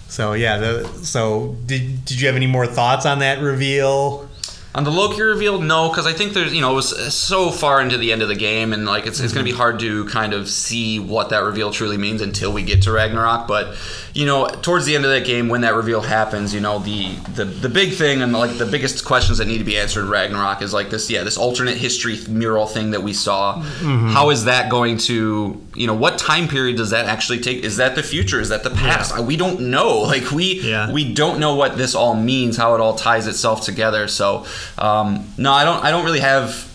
So yeah, the, so did did you have any more thoughts on that reveal? On the Loki reveal, no, because I think there's, you know, it was so far into the end of the game, and like it's, it's going to be hard to kind of see what that reveal truly means until we get to Ragnarok. But you know, towards the end of that game, when that reveal happens, you know, the the, the big thing and like the biggest questions that need to be answered in Ragnarok is like this, yeah, this alternate history mural thing that we saw. Mm-hmm. How is that going to, you know, what time period does that actually take? Is that the future? Is that the past? We don't know. <laughs> Like we Yeah. we don't know what this all means, how it all ties itself together. So um, no, I don't. I don't really have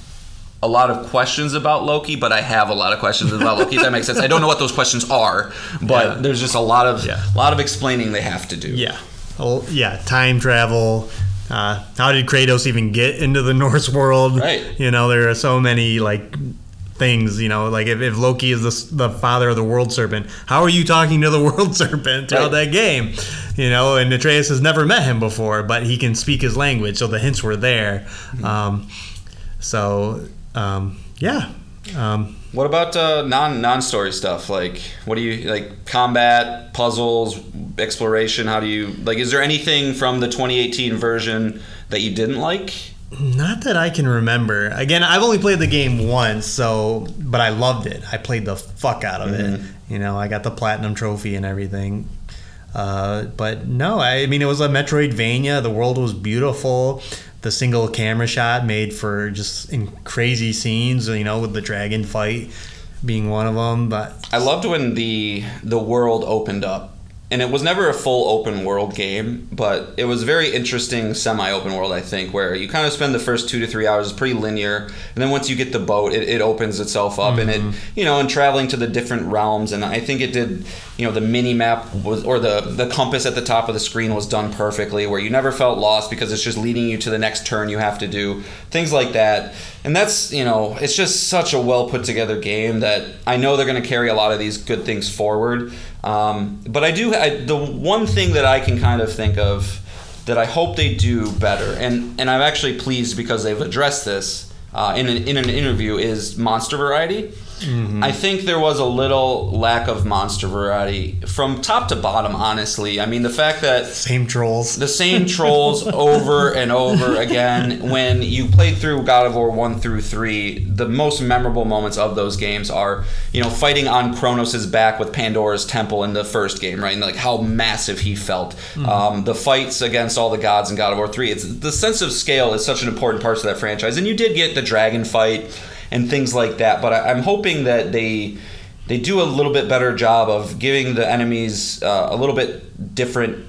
a lot of questions about Loki, but I have a lot of questions about Loki. If that makes sense. I don't know what those questions are, but Yeah. there's just a lot of Yeah. lot of explaining they have to do. Yeah. Oh, yeah. Time travel. Uh, how did Kratos even get into the Norse world? Right. You know, there are so many like things. You know, like if, if Loki is the, the father of the world serpent, how are you talking to the <laughs> world serpent throughout Right. that game? You know, and Atreus has never met him before, but he can speak his language, so the hints were there. Um, so um, yeah. Um, What about uh, non non story stuff? Like, what do you like? Combat, puzzles, exploration. How do you like? Is there anything from the 2018 version that you didn't like? Not that I can remember. Again, I've only played the game once, so but I loved it. I played the fuck out of it. You know, I got the platinum trophy and everything. Uh, but no, I mean it was a Metroidvania. The world was beautiful. The single camera shot made for just in crazy scenes. You know, with the dragon fight being one of them. But I loved when the the world opened up. And it was never a full open world game, but it was a very interesting semi open world, I think, where you kind of spend the first two to three hours pretty linear. And then once you get the boat, it, it opens itself up and it, mm-hmm. you know, and traveling to the different realms. And I think it did, you know, the mini map was, or the, the compass at the top of the screen was done perfectly, where you never felt lost because it's just leading you to the next turn you have to do, things like that. And that's, you know, it's just such a well put together game that I know they're going to carry a lot of these good things forward. Um, but I do, I, the one thing that I can kind of think of that I hope they do better, and, and I'm actually pleased because they've addressed this uh, in, an, in an interview, is monster variety. I think there was a little lack of monster variety from top to bottom, honestly. I mean, the fact that same trolls. the same trolls over <laughs> and over again. When you played through God of War one through three, the most memorable moments of those games are you know fighting on Cronos' back with Pandora's temple in the first game, right? And like how massive he felt. Um, the fights against all the gods in God of War three. It's the sense of scale is such an important part of that franchise, and you did get the dragon fight and things like that. But I, I'm hoping that they they do a little bit better job of giving the enemies uh, a little bit different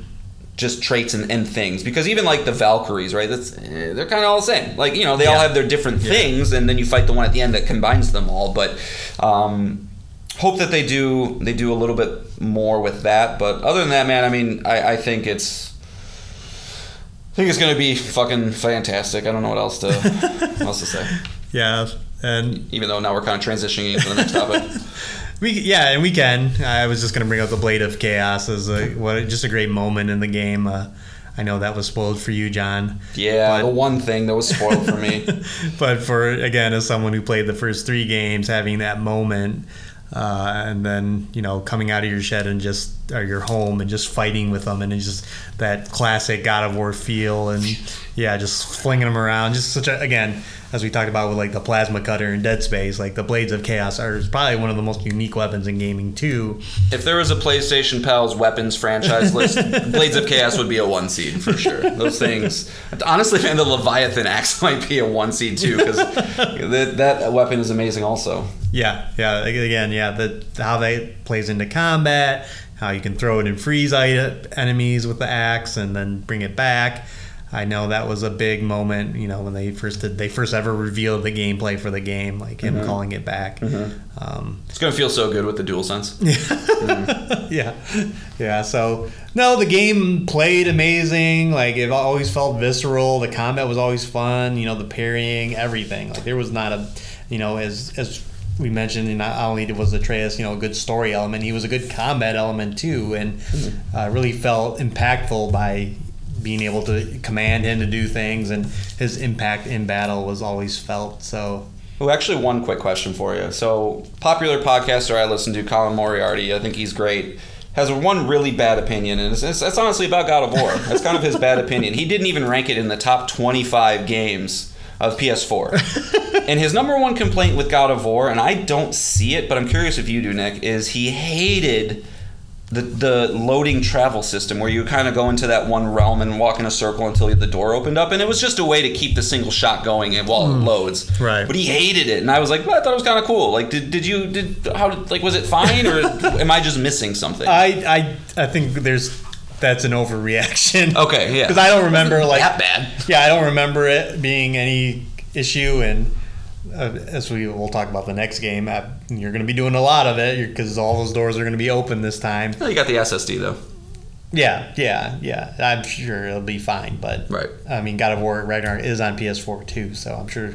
just traits and, and things because even like the valkyries right that's eh, they're kind of all the same like you know they all have their different things and then you fight the one at the end that combines them all but um, hope that they do they do a little bit more with that but other than that man i mean i, I think it's I think it's gonna be fucking fantastic. I don't know what else to <laughs> what else to say. Yeah, and Even though now we're kind of transitioning into the next topic. <laughs> We yeah, and we can. I was just gonna bring up the Blade of Chaos as a what just a great moment in the game. Uh, I know that was spoiled for you, John. Yeah, But- the one thing that was spoiled for me. <laughs> but for again, as someone who played the first three games, having that moment, uh, and then you know coming out of your shed and just or your home and just fighting with them, and it's just that classic God of War feel, and yeah, just flinging them around, just such a again. As we talked about with like the plasma cutter in Dead Space, like the Blades of Chaos are probably one of the most unique weapons in gaming too. If there was a PlayStation Pals weapons franchise list, <laughs> Blades of Chaos would be a one seed for sure. Those things, honestly, man, the Leviathan axe <laughs> might be a one seed too because that, that weapon is amazing. Also, Yeah, yeah. Again, yeah. The how that plays into combat, how you can throw it and freeze enemies with the axe, and then bring it back. I know that was a big moment. You know when they first did, they first ever revealed the gameplay for the game, like him calling it back. Um, it's gonna feel so good with the DualSense. <laughs> yeah, <laughs> yeah. So no, the game played amazing. Like it always felt visceral. The combat was always fun. You know, the parrying, everything. Like there was not a, you know, as as we mentioned, not only was Atreus, you know, a good story element, he was a good combat element too, and uh, really felt impactful by being able to command him to do things, and his impact in battle was always felt. So Oh, actually, one quick question for you. So, popular podcaster I listen to, Colin Moriarty, I think he's great, has one really bad opinion, and it's, it's honestly about God of War. That's kind of his bad opinion. He didn't even rank it in the top 25 games of PS4. <laughs> and his number one complaint with God of War, and I don't see it, but I'm curious if you do, Nick, is he hated the the loading travel system where you kind of go into that one realm and walk in a circle until the door opened up, and it was just a way to keep the single shot going while it hmm. loads. Right. But he hated it, and I was like, well, I thought it was kind of cool. Like, did, did you did how like was it fine or <laughs> am I just missing something? I, I I think there's that's an overreaction. <laughs> okay, yeah. Because I don't remember like that bad. Yeah, I don't remember it being any issue, and uh, as we will talk about the next game, uh, you're going to be doing a lot of it because all those doors are going to be open this time. Well, you got the SSD though. Yeah, yeah, yeah. I'm sure it'll be fine, but Right. I mean, God of War Ragnarok is on PS4 too, so I'm sure.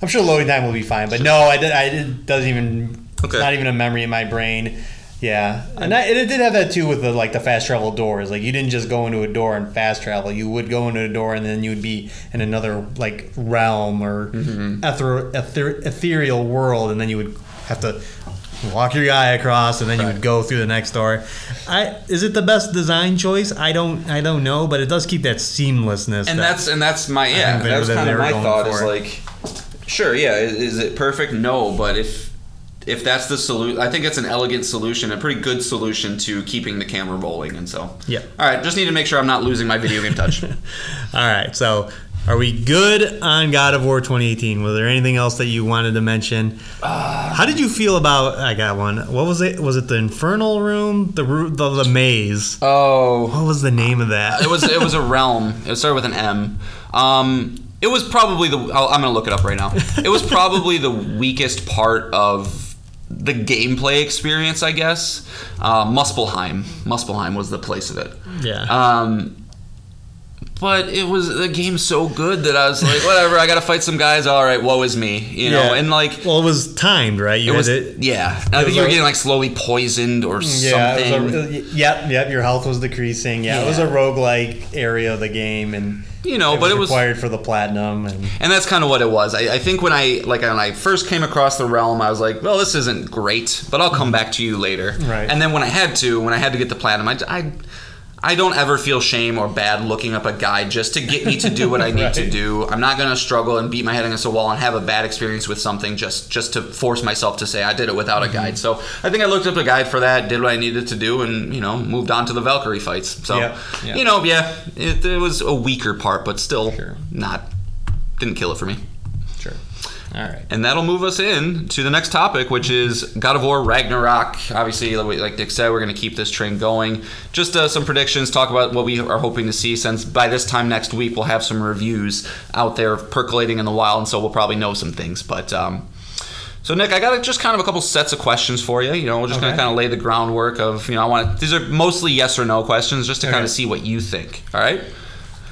I'm sure loading time will be fine, but no, I did. I it doesn't even. Okay. It's not even a memory in my brain. Yeah, and, I, and it did have that too with the like the fast travel doors. Like you didn't just go into a door and fast travel. You would go into a door and then you would be in another like realm or Mm-hmm. ether, ether, ethereal world, and then you would have to walk your guy across, and then you would go through the next door. I is it the best design choice? I don't I don't know, but it does keep that seamlessness. and that- that's and that's my yeah that was kind of my thought is like sure yeah is it perfect no but if if that's the solution i think it's an elegant solution a pretty good solution to keeping the camera rolling and so yeah. all right just need to make sure i'm not losing my video game touch <laughs> All right, so are we good on God of War 2018? Was there anything else that you wanted to mention? Uh, How did you feel about? I got one. What was it? Was it the Infernal Room? The the, the maze? oh What was the name of that? it was it was a <laughs> realm it started with an m um it was probably the I'll, i'm gonna look it up right now it was probably the weakest part of the gameplay experience i guess uh, muspelheim muspelheim was the place of it yeah. Um, but it was the game so good that I was like, <laughs> whatever. I got to fight some guys. All right, woe is me, you know. Yeah. And like, well, it was timed, right? You it was, it. yeah. I was think you were getting like slowly poisoned or Yeah, something. it a, yep, yep. Your health was decreasing. Yeah, it was a Yeah. roguelike area of the game, and you know, it but was it was required for the platinum. And And that's kind of what it was. I, I think when I like when I first came across the realm, I was like, "Well, this isn't great, but I'll come mm-hmm. back to you later." Right. And then when I had to, when I had to get the platinum, I, I, I don't ever feel shame or bad looking up a guide just to get me to do what I <laughs> need to do. I'm not gonna struggle and beat my head against a wall and have a bad experience with something just just to force myself to say I did it without a mm-hmm. guide. So I think I looked up a guide for that, did what I needed to do, and you know moved on to the Valkyrie fights. So Yep, yep. you know, yeah, it, it was a weaker part, but still Sure. not didn't kill it for me. Sure. All right. And that'll move us in to the next topic, which is God of War Ragnarok. Obviously, like Dick said, we're going to keep this train going. Just uh, some predictions, talk about what we are hoping to see, since by this time next week, we'll have some reviews out there percolating in the wild, and so we'll probably know some things. But, um, so Nick, I got just kind of a couple sets of questions for you. You know, we're just going to kind of lay the groundwork of, you know, I want these are mostly yes or no questions, just to Okay. kind of see what you think. All right?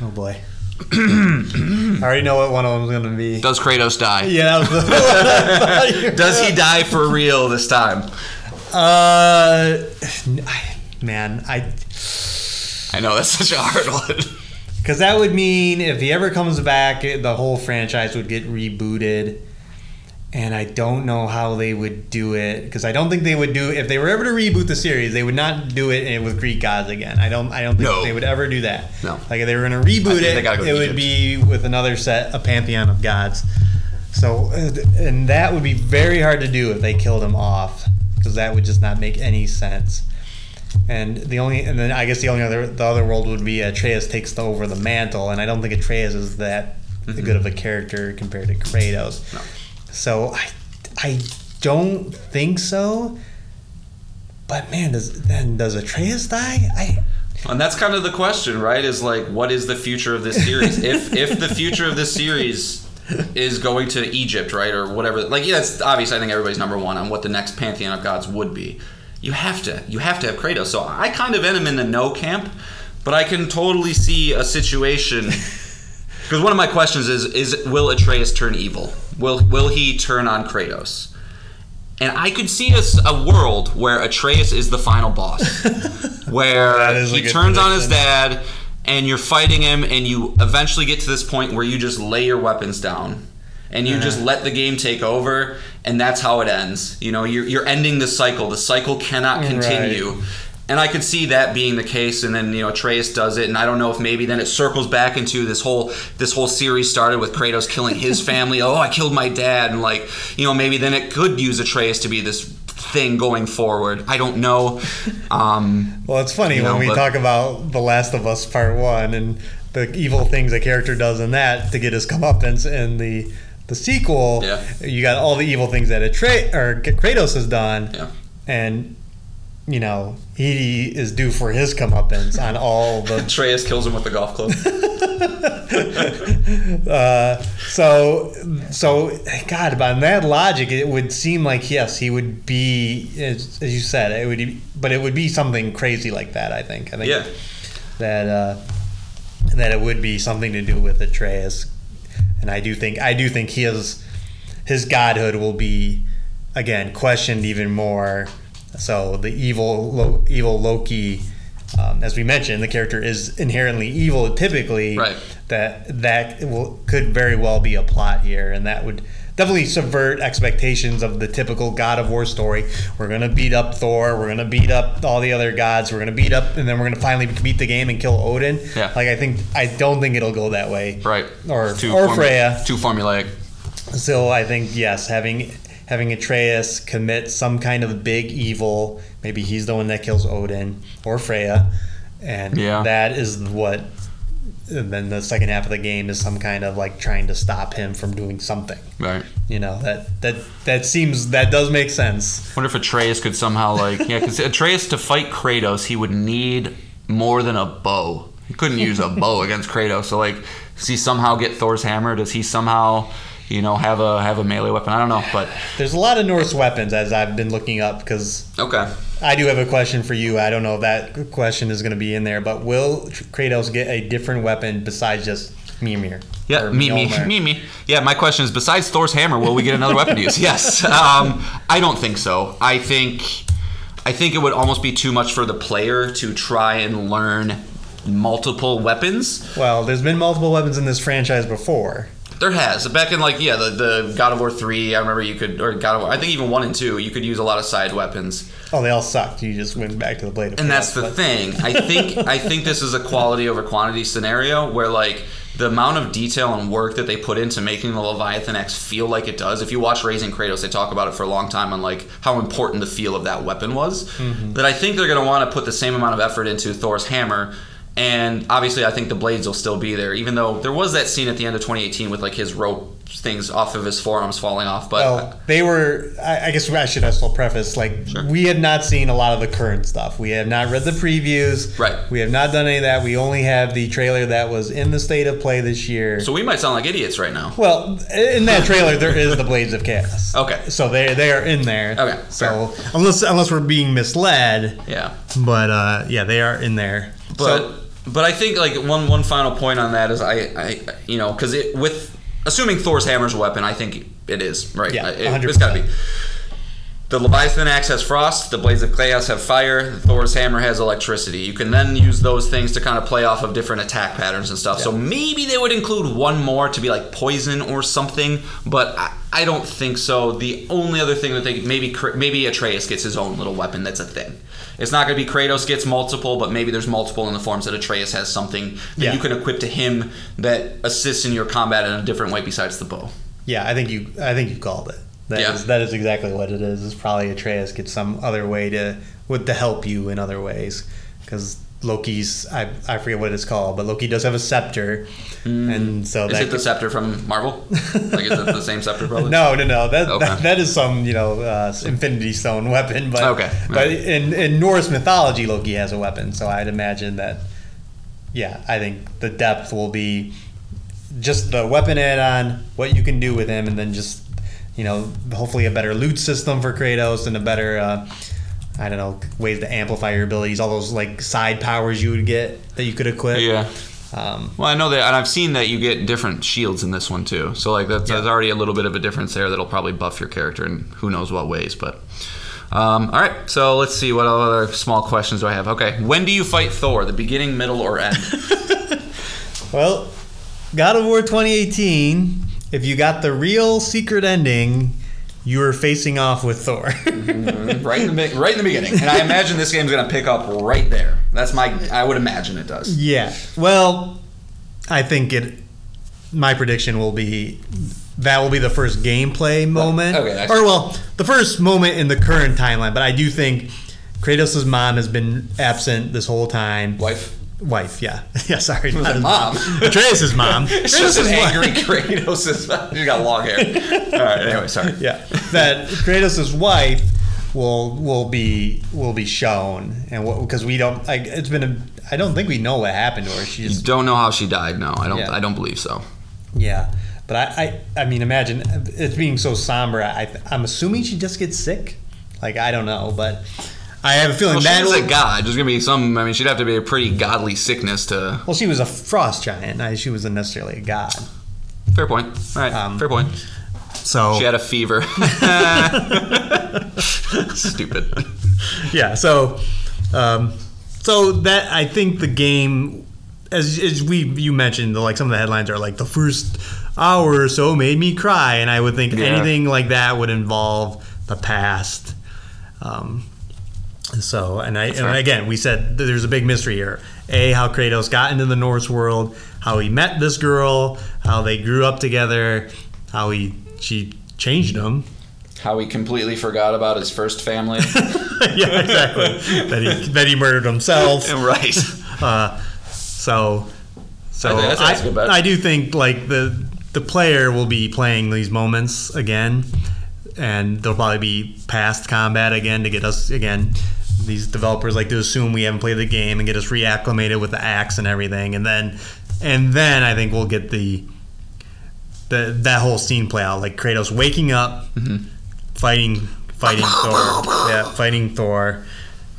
Oh boy. <clears throat> I already know what one of them's gonna be. Does Kratos die? Yeah. That was the one I thought <laughs> Does he die for real this time? Uh, <sighs> man, I I know that's such a hard one. because that would mean if he ever comes back, the whole franchise would get rebooted, and I don't know how they would do it because I don't think they would do if they were ever to reboot the series, they would not do it with Greek gods again. I don't, I don't think No. they would ever do that. No. like if they were going to reboot it, go it would be with another set, a pantheon of gods. So, uh, and that would be very hard to do if they killed him off, because that would just not make any sense. And the only, and then I guess the only other, the other world would be Atreus takes over the mantle, and I don't think Atreus is that good of a character compared to Kratos. Mm-hmm. No. So I, I don't think so. But man, does then does Atreus die? I And that's kind of the question, right? Is like, what is the future of this series? <laughs> if if the future of this series is going to Egypt, right, or whatever, like yeah, that's obvious. I think everybody's number one on what the next pantheon of gods would be. You have to, you have to have Kratos. So I kind of am in the no camp, but I can totally see a situation. <laughs> Because one of my questions is: is will Atreus turn evil? Will will he turn on Kratos? And I could see a world where Atreus is the final boss, <laughs> where a he turns on his dad, and you're fighting him, and you eventually get to this point where you just lay your weapons down, and you just let the game take over, and that's how it ends. You know, you're you're ending the cycle. The cycle cannot continue. And I could see that being the case, and then you know Atreus does it, and I don't know if maybe then it circles back into this whole this whole series started with Kratos killing his <laughs> family. oh, I killed my dad, and like you know maybe then it could use Atreus to be this thing going forward. I don't know. <laughs> Um, Well, it's funny You when we but- talk about The Last of Us Part One and the evil things a character does in that to get his comeuppance, and the the sequel, Yeah. you got all the evil things that Atre- or Kratos has done, Yeah. and you know he is due for his comeuppance on all the <laughs> Atreus kills him with the golf club. <laughs> Uh, so, so God, by that logic, it would seem like yes, he would be, as, as you said, it would, be, but it would be something crazy like that. I think. I think Yeah. that uh, that it would be something to do with Atreus, and I do think I do think his his godhood will be again questioned even more. So the evil Lo- evil Loki, um, as we mentioned, the character is inherently evil typically. Right. That that will, could very well be a plot here, and that would definitely subvert expectations of the typical God of War story. We're gonna beat up Thor. We're gonna beat up all the other gods. We're gonna beat up, and then we're gonna finally beat the game and kill Odin. Yeah. Like I think I don't think it'll go that way. Right. Or Too or formu- Freya. Too formulaic. So I think yes, having having Atreus commit some kind of big evil, maybe he's the one that kills Odin or Freya, and Yeah. that is what. And then the second half of the game is some kind of like trying to stop him from doing something. Right. You know that that that seems that does make sense. wonder if Atreus could somehow like yeah, because Atreus to fight Kratos, he would need more than a bow. He couldn't use a bow <laughs> against Kratos. So like, does he somehow get Thor's hammer? Does he somehow, you know, have a have a melee weapon? I don't know, but There's a lot of Norse weapons as I've been looking up because okay. I do have a question for you. I don't know if that question is going to be in there, but will Kratos get a different weapon besides just Mimir? Yeah, Or me, me, me, me. Yeah, my question is: besides Thor's hammer, will we get another weapon to use? <laughs> Yes. Um, I don't think so. I think, I think it would almost be too much for the player to try and learn multiple weapons. Well, there's been multiple weapons in this franchise before. There has back in like yeah the, the God of War three. I remember you could or God of War. I think even one and two you could use a lot of side weapons. Oh, they all sucked. You just went back to the blade And that's the but- thing. I think I think this is a quality over quantity scenario where like the amount of detail and work that they put into making the Leviathan axe feel like it does. If you watch Raising Kratos, they talk about it for a long time on like how important the feel of that weapon was. Mm-hmm. That I think they're going to want to put the same amount of effort into Thor's hammer. And obviously, I think the blades will still be there, even though there was that scene at the end of 2018 with like his rope things off of his forearms falling off. But Well, they were. I, I guess I should also preface like we have not seen a lot of the current stuff. We have not read the previews. Right. We have not done any of that. We only have the trailer that was in the state of play this year. so we might sound like idiots right now. well, in that trailer, there is the Blades of Chaos. <laughs> Okay. So they they are in there. Okay, So unless unless we're being misled, Yeah. but uh, yeah, they are in there. But so, but I think like one one final point on that is I I you know because it with assuming Thor's hammer's a weapon I think it is right Yeah, it, 100%. has got to be. The Leviathan axe has frost. The blades of chaos have fire. Thor's hammer has electricity. You can then use those things to kind of play off of different attack patterns and stuff. So maybe they would include one more to be like poison or something, but I, I don't think so. The only other thing that they maybe maybe Atreus gets his own little weapon. That's a thing. It's not going to be Kratos gets multiple, but maybe there's multiple in the forms that Atreus has something that Yeah. you can equip to him that assists in your combat in a different way besides the bow. yeah, I think you I think you called it. That is Yeah. that is exactly what it is. It's probably Atreus gets some other way to would to help you in other ways because Loki's I, I forget what it's called, but Loki does have a scepter, and so Is that it the scepter from Marvel? like is it the same scepter <laughs> probably? No, no, no. That, Okay. that that is some you know uh, Infinity Stone <laughs> weapon, but Okay. but in in Norse mythology, Loki has a weapon, so I'd imagine that. Yeah, I think the depth will be just the weapon add-on, what you can do with him, and then just you know hopefully a better loot system for Kratos and a better. Uh, I don't know ways to amplify your abilities, all those like side powers you would get that you could equip. Yeah. Um, Well, I know that, and I've seen that you get different shields in this one too. So like that's, there's already a little bit of a difference there that'll probably buff your character in who knows what ways. But um, all right, so let's see what other small questions do I have. Okay, when do you fight Thor? The beginning, middle, or end? <laughs> Well, God of War 2018, if you got the real secret ending, you are facing off with Thor. <laughs> Mm-hmm. right in the right in the beginning. And I imagine this game's gonna pick up right there. That's my. I would imagine it does. yeah. Well, I think it. My prediction will be that will be the first gameplay moment. okay, that's- or well, the first moment in the current timeline. But I do think Kratos' mom has been absent this whole time. Wife. Wife, yeah, <laughs> yeah. Sorry, not his mom? <laughs> Atreus' mom. <laughs> It's just an angry Kratos. She's got long hair. All right. Anyway, sorry. yeah, that Kratos' wife will will be will be shown, and because we don't like it's been a I don't think we know what happened to her. She just Don't know how she died. No, I don't. Yeah. I don't believe so. yeah, but I I, I mean imagine it's being so somber. I I'm assuming she just gets sick. Like I don't know, but I have a feeling Well, that she's a god. There's gonna be some. I mean, she'd have to be a pretty godly sickness to. well she was a frost giant. I, she wasn't necessarily a god. Fair point. All right. Um, fair point. So She had a fever. <laughs> Stupid. yeah so um, so that i think the game as, as we you mentioned like some of the headlines are like the first hour or so made me cry and i would think Yeah. anything like that would involve the past um, so and i and again we said there's a big mystery here a how kratos got into the norse world how he met this girl how they grew up together how he she changed him How he completely forgot about his first family. <laughs> yeah, exactly. that he that he murdered himself. <laughs> right. Uh, so, so I think that's- that's good. I do think like the the player will be playing these moments again, and there'll probably be past combat again to get us again. These developers like to assume we haven't played the game and get us reacclimated with the axe and everything, and then and then I think we'll get the the that whole scene play out like Kratos waking up, Mm-hmm. fighting fighting <laughs> Thor, yeah, fighting Thor,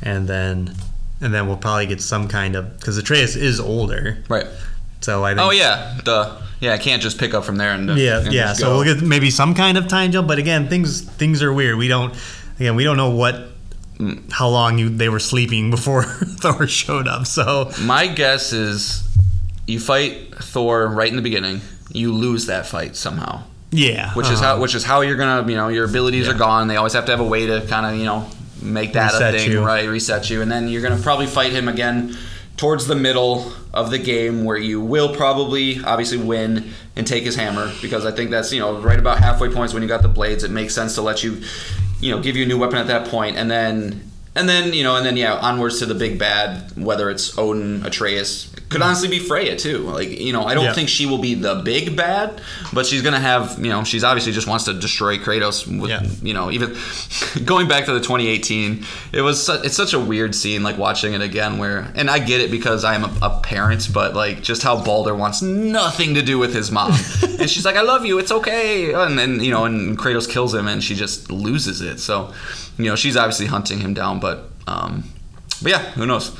and then and then we'll probably get some kind of because Atreus is older, Right. so I think Oh yeah. the Yeah. I can't just pick up from there and. uh, yeah, and yeah. So we'll get maybe some kind of time jump, but again, things things are weird. We don't again we don't know what how long you they were sleeping before <laughs> Thor showed up. So My guess is, you fight Thor right in the beginning. You lose that fight somehow. yeah, which is uh, how which is how you're gonna you know your abilities Yeah. are gone. They always have to have a way to kind of you know make that Reset a thing, you. right? Reset you, and then you're gonna probably fight him again towards the middle of the game where you will probably obviously win and take his hammer because I think that's you know right about halfway points when you got the blades. It makes sense to let you you know give you a new weapon at that point, and then. And then you know, and then yeah, onwards to the big bad. Whether it's Odin, Atreus, could honestly be Freya too. Like you know, I don't Yeah. think she will be the big bad, but she's gonna have you know, she's obviously just wants to destroy Kratos. With, Yeah. You know, even <laughs> going back to the 2018, it was su- it's such a weird scene like watching it again. Where and I get it because I am a, a parent, but like just how Baldur wants nothing to do with his mom, <laughs> and she's like, "I love you, it's okay," and then you know, and Kratos kills him, and she just loses it. So, you know, she's obviously hunting him down, but um, but yeah, who knows.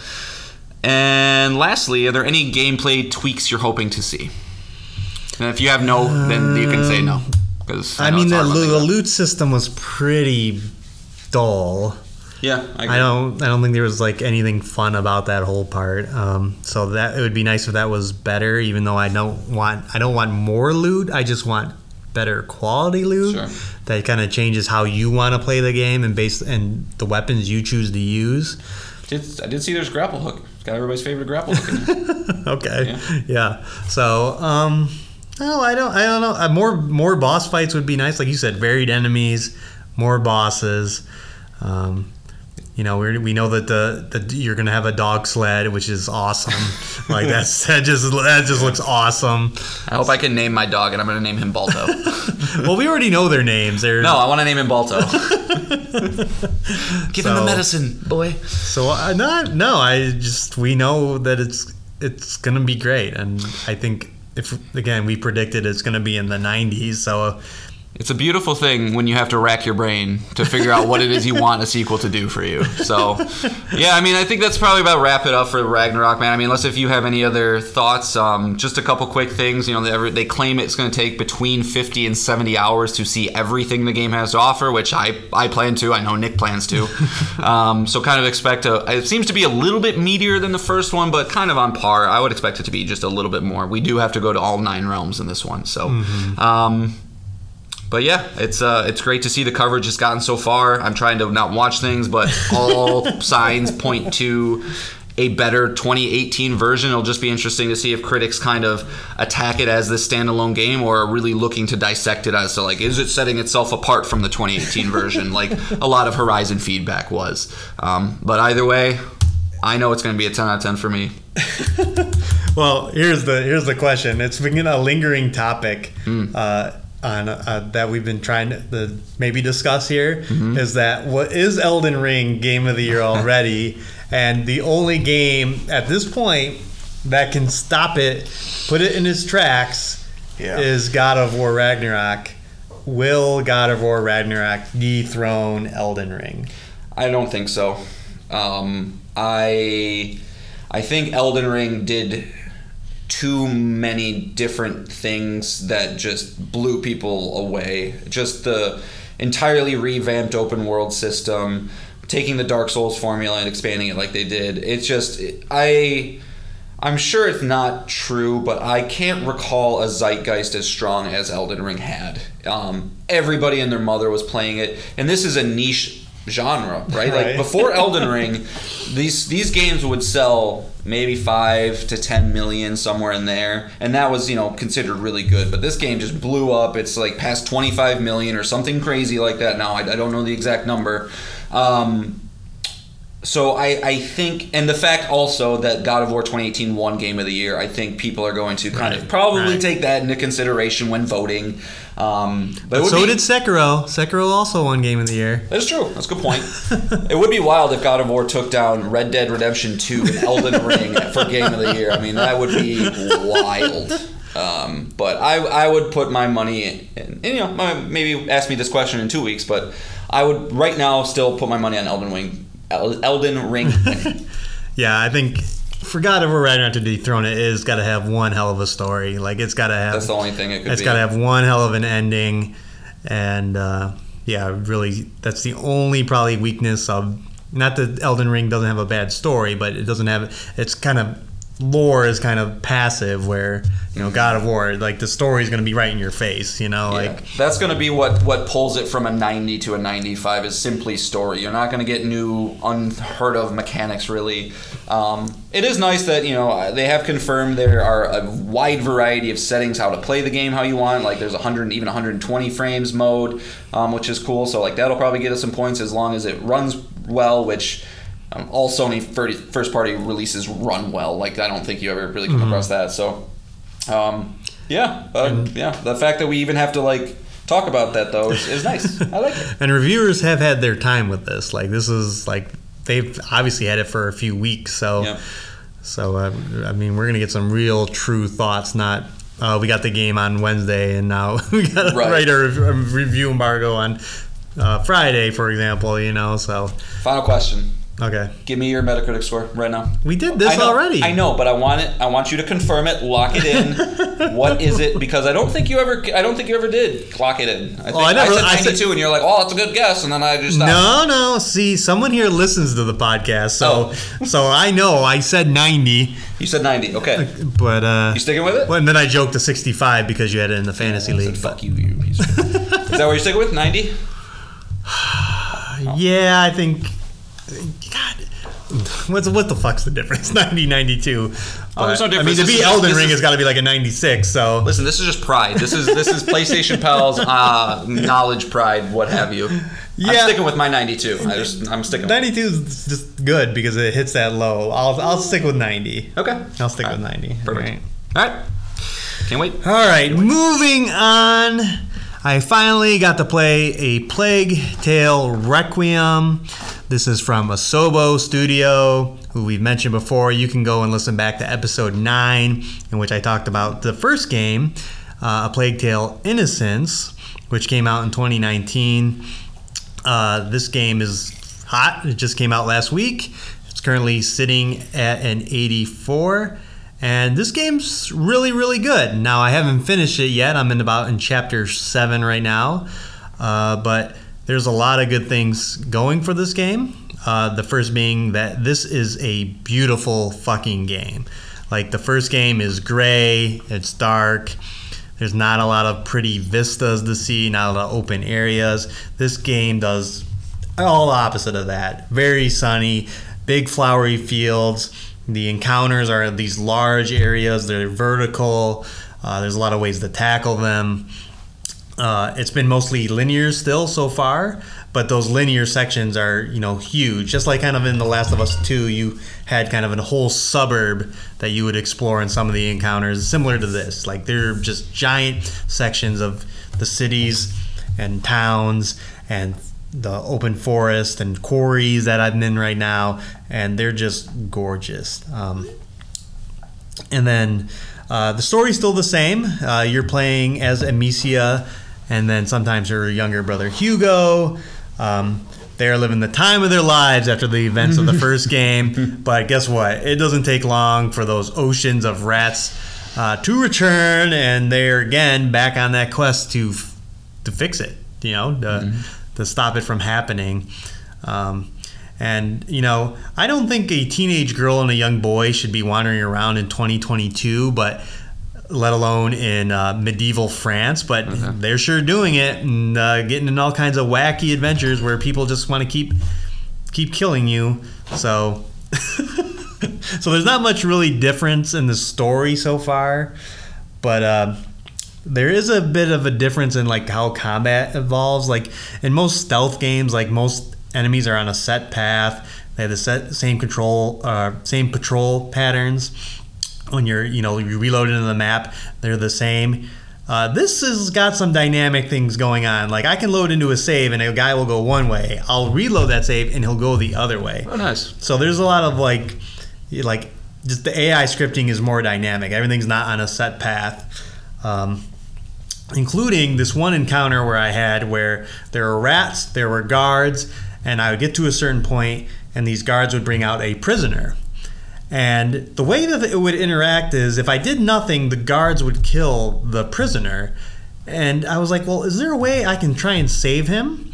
And lastly, are there any gameplay tweaks you're hoping to see? And if you have no, then you can say no. Because I, mean the, the loot system was pretty dull. yeah, I, agree. I don't I don't think there was like anything fun about that whole part. Um, so that it would be nice if that was better. Even though I don't want I don't want more loot. I just want better quality loot Sure. that kind of changes how you want to play the game and based and the weapons you choose to use. I did see there's grapple hook. It's got everybody's favorite grapple hook <laughs> okay. Yeah. So, um, no, I don't. I don't know. Uh, more more boss fights would be nice. Like you said, varied enemies, more bosses. Um, you know, we we know that the, the you're gonna have a dog sled, which is awesome. <laughs> like that's that just that just looks awesome. I hope I can name my dog, and I'm going to name him Balto. <laughs> Well, we already know their names. They're no, I want to name him Balto. <laughs> Give him the medicine, boy. So uh, I not no, I just we know that it's it's gonna be great, and I think if again we predicted it's gonna be in the 90s, so It's a beautiful thing when you have to rack your brain to figure out what it is you want a sequel to do for you. So, yeah, I mean, I think that's probably about wrap it up for Ragnarok, man. I mean, unless if you have any other thoughts, um, just a couple quick things. You know, they, they claim it's going to take between 50 and 70 hours to see everything the game has to offer, which I, I plan to. I know Nick plans to. <laughs> um, so, kind of expect a. It seems to be a little bit meatier than the first one, but kind of on par. I would expect it to be just a little bit more. We do have to go to all nine realms in this one. So, um, but yeah, it's uh, it's great to see the coverage has gotten so far. I'm trying to not watch things, but all <laughs> signs point to a better 2018 version. It'll just be interesting to see if critics kind of attack it as this standalone game or are really looking to dissect it as to like, is it setting itself apart from the 2018 version, <laughs> like a lot of Horizon feedback was. Um, but either way, I know it's going to be a 10 out of 10 for me. <laughs> Well, here's the here's the question. It's been a lingering topic uh, on uh, that we've been trying to the, maybe discuss here. Is Mm-hmm. that what is Elden Ring Game of the Year <laughs> already? and the only game at this point that can stop it, put it in its tracks, Yeah. is God of War Ragnarok. Will God of War Ragnarok dethrone Elden Ring? I don't think so. Um, I I think Elden Ring did too many different things that just blew people away. Just the entirely revamped open world system, taking the Dark Souls formula and expanding it like they did. It's just I I'm sure it's not true, but I can't recall a zeitgeist as strong as Elden Ring had. Um, everybody and their mother was playing it, and this is a niche genre, right? Like Right. before <laughs> Elden Ring, these these games would sell maybe five to ten million somewhere in there, and that was you know considered really good. But this game just blew up. It's like past twenty five million or something crazy like that now. I, I don't know the exact number. Um, so I, I think, and the fact also that God of War 2018 won Game of the Year, I think people are going to kind of probably right. take that into consideration when voting. Um, but But so be- did Sekiro. Sekiro also won Game of the Year. That's true. That's a good point. <laughs> it would be wild if God of War took down Red Dead Redemption 2 and Elden Ring <laughs> for Game of the Year. I mean, that would be wild. Um, but I, I would put my money in, and, you know, my- maybe ask me this question in two weeks, but I would right now still put my money on Elden Ring. El- Elden Ring. <laughs> Yeah, I think for God War Ragnarok to dethrone it is got to have one hell of a story. Like it's got to have. That's the only thing it could It's got to have one hell of an ending, and uh, yeah, really, that's the only probably weakness of. Not that Elden Ring doesn't have a bad story, but it doesn't have. It's kind of lore is kind of passive, where you know God of War, like the story is going to be right in your face. You know, Yeah. like that's going to be what what pulls it from a 90 to a 95 is simply story. You're not going to get new unheard of mechanics really. Um, it is nice that you know they have confirmed there are a wide variety of settings how to play the game how you want. Like there's 100 even 120 frames mode, um, which is cool. So like that'll probably get us some points as long as it runs well, which. Um, all Sony first party releases run well. Like I don't think you ever really come across that. So um, yeah, uh, yeah. The fact that we even have to like talk about that though is, is nice. I like it. <laughs> And reviewers have had their time with this. Like this is like they've obviously had it for a few weeks. So Yeah. so uh, I mean we're gonna get some real true thoughts. Not uh, we got the game on Wednesday and now <laughs> we got to Right. write a, rev- a review embargo on uh, Friday, for example. You know. So Final question. Okay, Give me your Metacritic score right now. we did this I know, already. I know, but I want it. I want you to confirm it. Lock it in. <laughs> what is it? Because I don't think you ever. I don't think you ever did lock it in. I, think, I never- said I said- 92, and you're like, "Oh, that's a good guess," and then I just stopped. No, no. See, someone here listens to the podcast, so Oh. <laughs> so I know I said ninety, You said 90. Okay. but uh, You sticking with it? well, and then I joked to sixty-five because you had it in the fantasy I league. said, Fuck you, you piece <laughs> Is that what you're sticking with? 90? <sighs> Yeah, I think. God, what's what the fuck's the difference? <laughs> 90, 92. Oh, there's no I mean, difference. to be Elden Ring has got to be like a 96. So Listen, this is just pride. This is this is PlayStation Pals, uh, knowledge, pride, what have you. I'm Yeah. sticking with my 92. I just I'm sticking. with it. 92 is just good because it hits that low. I'll I'll stick with 90. Okay. I'll stick with 90. Perfect. All right. All right. Can't wait. All right, moving on. I finally got to play a Plague Tale Requiem. This is from Asobo Studio, who we've mentioned before. You can go and listen back to episode 9, in which I talked about the first game, uh, A Plague Tale Innocence, which came out in 2019. Uh, this game is hot. It just came out last week. It's currently sitting at an 84. And this game's really, really good. Now I haven't finished it yet. I'm in about in chapter seven right now, uh, but there's a lot of good things going for this game. Uh, the first being that this is a beautiful fucking game. Like the first game is gray, it's dark. There's not a lot of pretty vistas to see, not a lot of open areas. This game does all the opposite of that. Very sunny, big flowery fields. The encounters are these large areas. They're vertical. Uh, there's a lot of ways to tackle them. Uh, it's been mostly linear still so far, but those linear sections are you know huge. Just like kind of in The Last of Us Two, you had kind of a whole suburb that you would explore in some of the encounters, similar to this. Like they're just giant sections of the cities and towns and the open forest and quarries that I'm in right now, and they're just gorgeous. Um, and then uh, the story's still the same. Uh, you're playing as Amicia, and then sometimes her younger brother Hugo. Um, they're living the time of their lives after the events of the <laughs> first game. But guess what? It doesn't take long for those oceans of rats uh, to return, and they're again back on that quest to to fix it. You know, to, to stop it from happening. Um, and you know, I don't think a teenage girl and a young boy should be wandering around in 2022, but let alone in uh, medieval France. But they're sure doing it and uh, getting in all kinds of wacky adventures where people just want to keep keep killing you. So, <laughs> so there's not much really difference in the story so far, but. Uh, there is a bit of a difference in like how combat evolves. Like in most stealth games, like most enemies are on a set path. They have the set, same control, uh, same patrol patterns. When you're, you know, you reload into the map, they're the same. Uh, this has got some dynamic things going on. Like I can load into a save, and a guy will go one way. I'll reload that save, and he'll go the other way. Oh, nice. So there's a lot of like, like just the AI scripting is more dynamic. Everything's not on a set path. Um, including this one encounter where I had where there were rats, there were guards, and I would get to a certain point, and these guards would bring out a prisoner. And the way that it would interact is if I did nothing, the guards would kill the prisoner. And I was like, well, is there a way I can try and save him?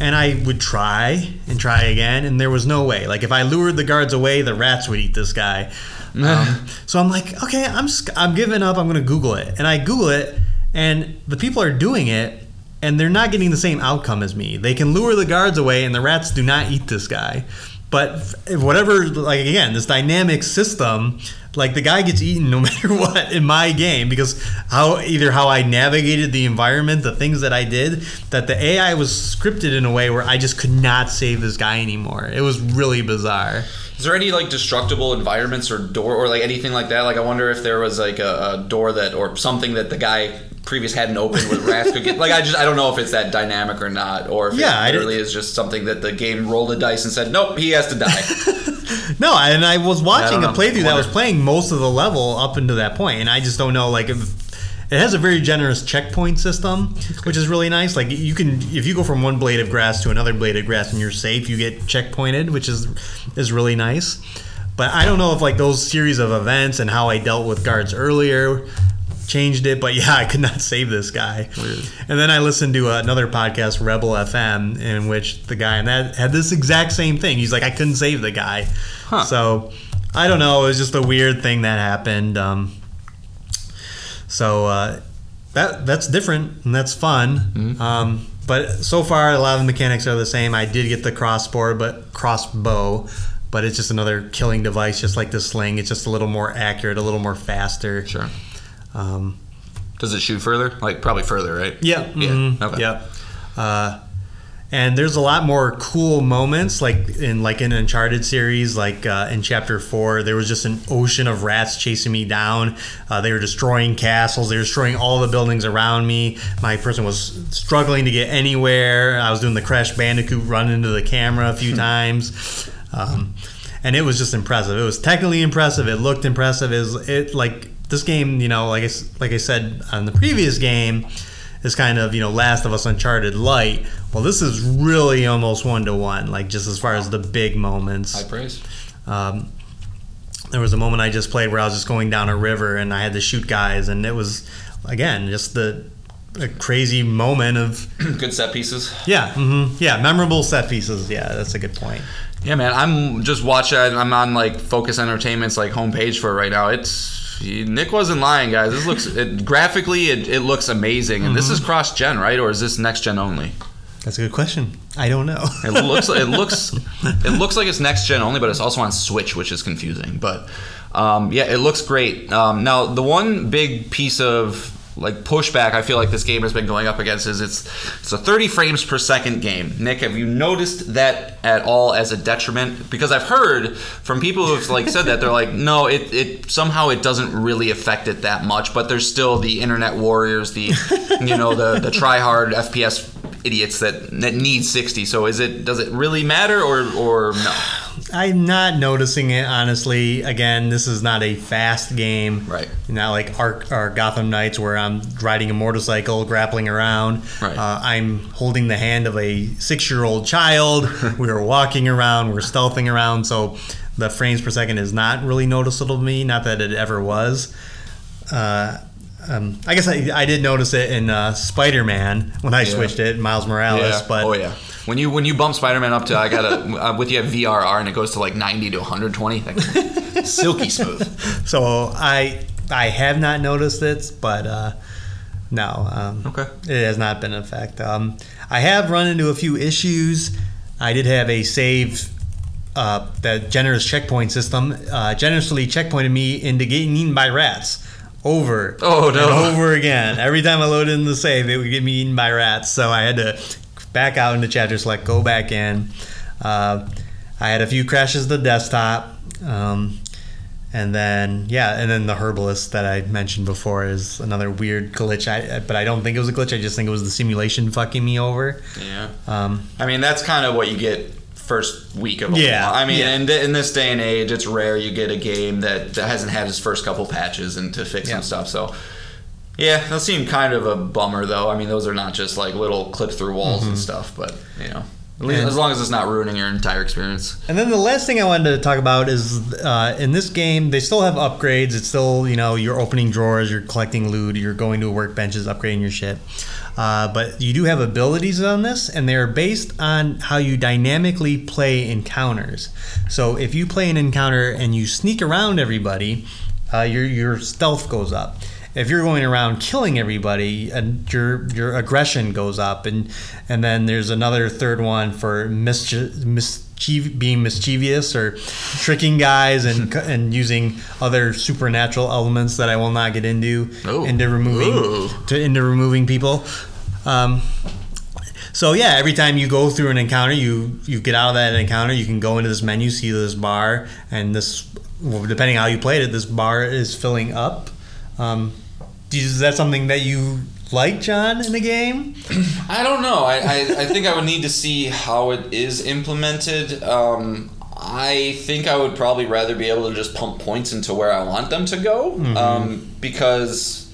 And I would try and try again, and there was no way. Like if I lured the guards away, the rats would eat this guy. <laughs> Um, so I'm like, okay, I'm I'm giving up. I'm gonna Google it, and I Google it, and the people are doing it, and they're not getting the same outcome as me. They can lure the guards away, and the rats do not eat this guy. But whatever, like again, this dynamic system, like the guy gets eaten no <laughs> matter what in my game because how either how I navigated the environment, the things that I did, that the AI was scripted in a way where I just could not save this guy anymore. It was really bizarre. Is there any like destructible environments or door or like anything like that? Like I wonder if there was like a, a door that or something that the guy previous hadn't opened with rats could get. Like I just I don't know if it's that dynamic or not, or if Yeah, it didn't- is just something that the game rolled a dice and said nope he has to die. <laughs> No, and I was watching I a playthrough that was playing most of the level up until that point, and I just don't know like if it has a very generous checkpoint system, which is really nice. Like you can if you go from one blade of grass to another blade of grass and you're safe, you get checkpointed, which is is really nice. But I don't know if like those series of events and how I dealt with guards earlier changed it. But <laughs> yeah, I could not save this guy. And then I listened to another podcast, Rebel FM, in which the guy and that had this exact same thing. He's like, I couldn't save the guy. So I don't know. It was just a weird thing that happened. Um, so uh, that that's different and that's fun. Um, but so far, a lot of the mechanics are the same. I did get the crossbow, but crossbow, but it's just another killing device, just like the sling. It's just a little more accurate, a little more faster. sure. Um, Does it shoot further? Like probably further, right? Yeah. Yeah. mhm, Okay. Yep. Uh, and there's a lot more cool moments, like in like in Uncharted series, like uh, in Chapter Four, there was just an ocean of rats chasing me down. Uh, they were destroying castles. They were destroying all the buildings around me. My person was struggling to get anywhere. I was doing the Crash Bandicoot run into the camera a few <laughs> times. Um, and it was just impressive. It was technically impressive. It looked impressive. Is it like this game? You know, like I, s- like I said on the previous game, is kind of you know Last of Us Uncharted light. Well, this is really almost one to one. Like just as far as the big moments. High praise. Um, there was a moment I just played where I was just going down a river and I had to shoot guys, and it was again just the a crazy moment of <clears throat> Good set pieces. yeah, mm-hmm. yeah, memorable set pieces. Yeah, that's a good point. Yeah, man. I'm just watching. I'm on like Focus Entertainment's like homepage for it right now. It's Nick wasn't lying, guys. This looks it, graphically, it, it looks amazing, and this is cross gen, right, or is this next gen only? That's a good question. I don't know. <laughs> It looks it looks <laughs> it looks like it's next gen only, but it's also on Switch, which is confusing. But um, yeah, it looks great. Um, now the one big piece of like pushback I feel like this game has been going up against is it's it's a 30 frames per second game. Nick, have you noticed that at all as a detriment? Because I've heard from people who've like said that they're like, no, it, it somehow it doesn't really affect it that much, but there's still the internet warriors, the you know the the try hard FPS idiots that that need 60. So is it does it really matter or or no? I'm not noticing it honestly. Again, this is not a fast game. Right. Not like our, our Gotham Knights where I'm riding a motorcycle, grappling around. Right. Uh, I'm holding the hand of a six-year-old child. <laughs> we are walking around. We're stealthing around. So the frames per second is not really noticeable to me. Not that it ever was. Uh, um, I guess I, I did notice it in uh, Spider-Man when I switched it, Miles Morales. But oh yeah. When you when you bump Spider-Man up to I got a <laughs> uh, with you have VRR and it goes to like 90 to 120, like, <laughs> silky smooth. So I I have not noticed it, but uh, no, um, Okay. it has not been an effect. Um, I have run into a few issues. I did have a save. Uh, the generous checkpoint system uh, generously checkpointed me into getting eaten by rats over Oh, no. and over again. Every time I loaded in the save, it would get me eaten by rats. So I had to back out into chapter select, go back in. Uh, I had a few crashes to the desktop. Um, and then yeah, and then the herbalist that I mentioned before is another weird glitch. I but I don't think it was a glitch. I just think it was the simulation fucking me over. Yeah. Um, I mean, that's kind of what you get first week of a Yeah, I mean, yeah. in, in this day and age, it's rare you get a game that, that hasn't had its first couple patches and to fix Yeah. some stuff. So, yeah, that seemed kind of a bummer, though. I mean, those are not just like little clip through walls and stuff, but you know, at least, Mm-hmm. And- as long as it's not ruining your entire experience. And then the last thing I wanted to talk about is uh, in this game, they still have upgrades. It's still, you know, you're opening drawers, you're collecting loot, you're going to workbenches, upgrading your shit. Uh, but you do have abilities on this, and they're based on how you dynamically play encounters. So if you play an encounter and you sneak around everybody, uh, your, your stealth goes up. If you're going around killing everybody, and your your aggression goes up, and and then there's another third one for mischief, mischief being mischievous or tricking guys and <laughs> and using other supernatural elements that I will not get into Oh. into removing Ooh. to into removing people. Um, so yeah, every time you go through an encounter, you you get out of that encounter, you can go into this menu, see this bar, and this well, depending how you played it, this bar is filling up. Um, is that something that you like, John, in the game? <clears throat> I don't know. I, I, I think I would need to see how it is implemented. Um, I think I would probably rather be able to just pump points into where I want them to go um, because